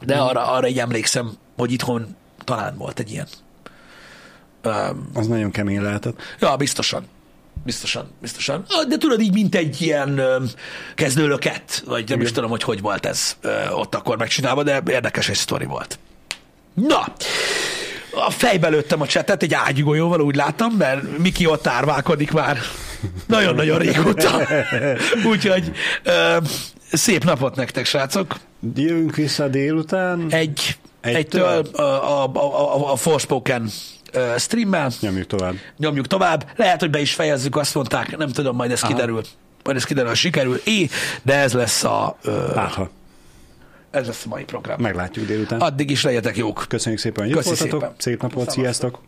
de uh-huh. arra, arra így emlékszem, hogy itthon talán volt egy ilyen. Um, Az nagyon kemény lehetett. ja, biztosan. Biztosan, biztosan. Ah, De tudod, így mint egy ilyen kezdőlöket, vagy nem is tudom, hogy hogy volt ez ott akkor megcsinálva, de érdekes egy sztori volt. Na, a fejbe lőttem a csetet egy ágygolyóval, úgy láttam, mert Miki ott árválkodik már nagyon-nagyon régóta. <laughs> Úgyhogy ö, szép napot nektek, srácok. Jövünk vissza délután. Egy, Egytől? egytől a, a, a, a, a Forspoken ö, streammel. Nyomjuk tovább. Nyomjuk tovább. Lehet, hogy be is fejezzük, azt mondták, nem tudom, majd ez Aha. kiderül. Majd ez kiderül, sikerül. É, de ez lesz a, ö, Hát, ha ez lesz a mai program. meglátjuk délután. Addig is legyetek jók. Köszönjük szépen, hogy itt voltatok. Szép napot, sziasztok!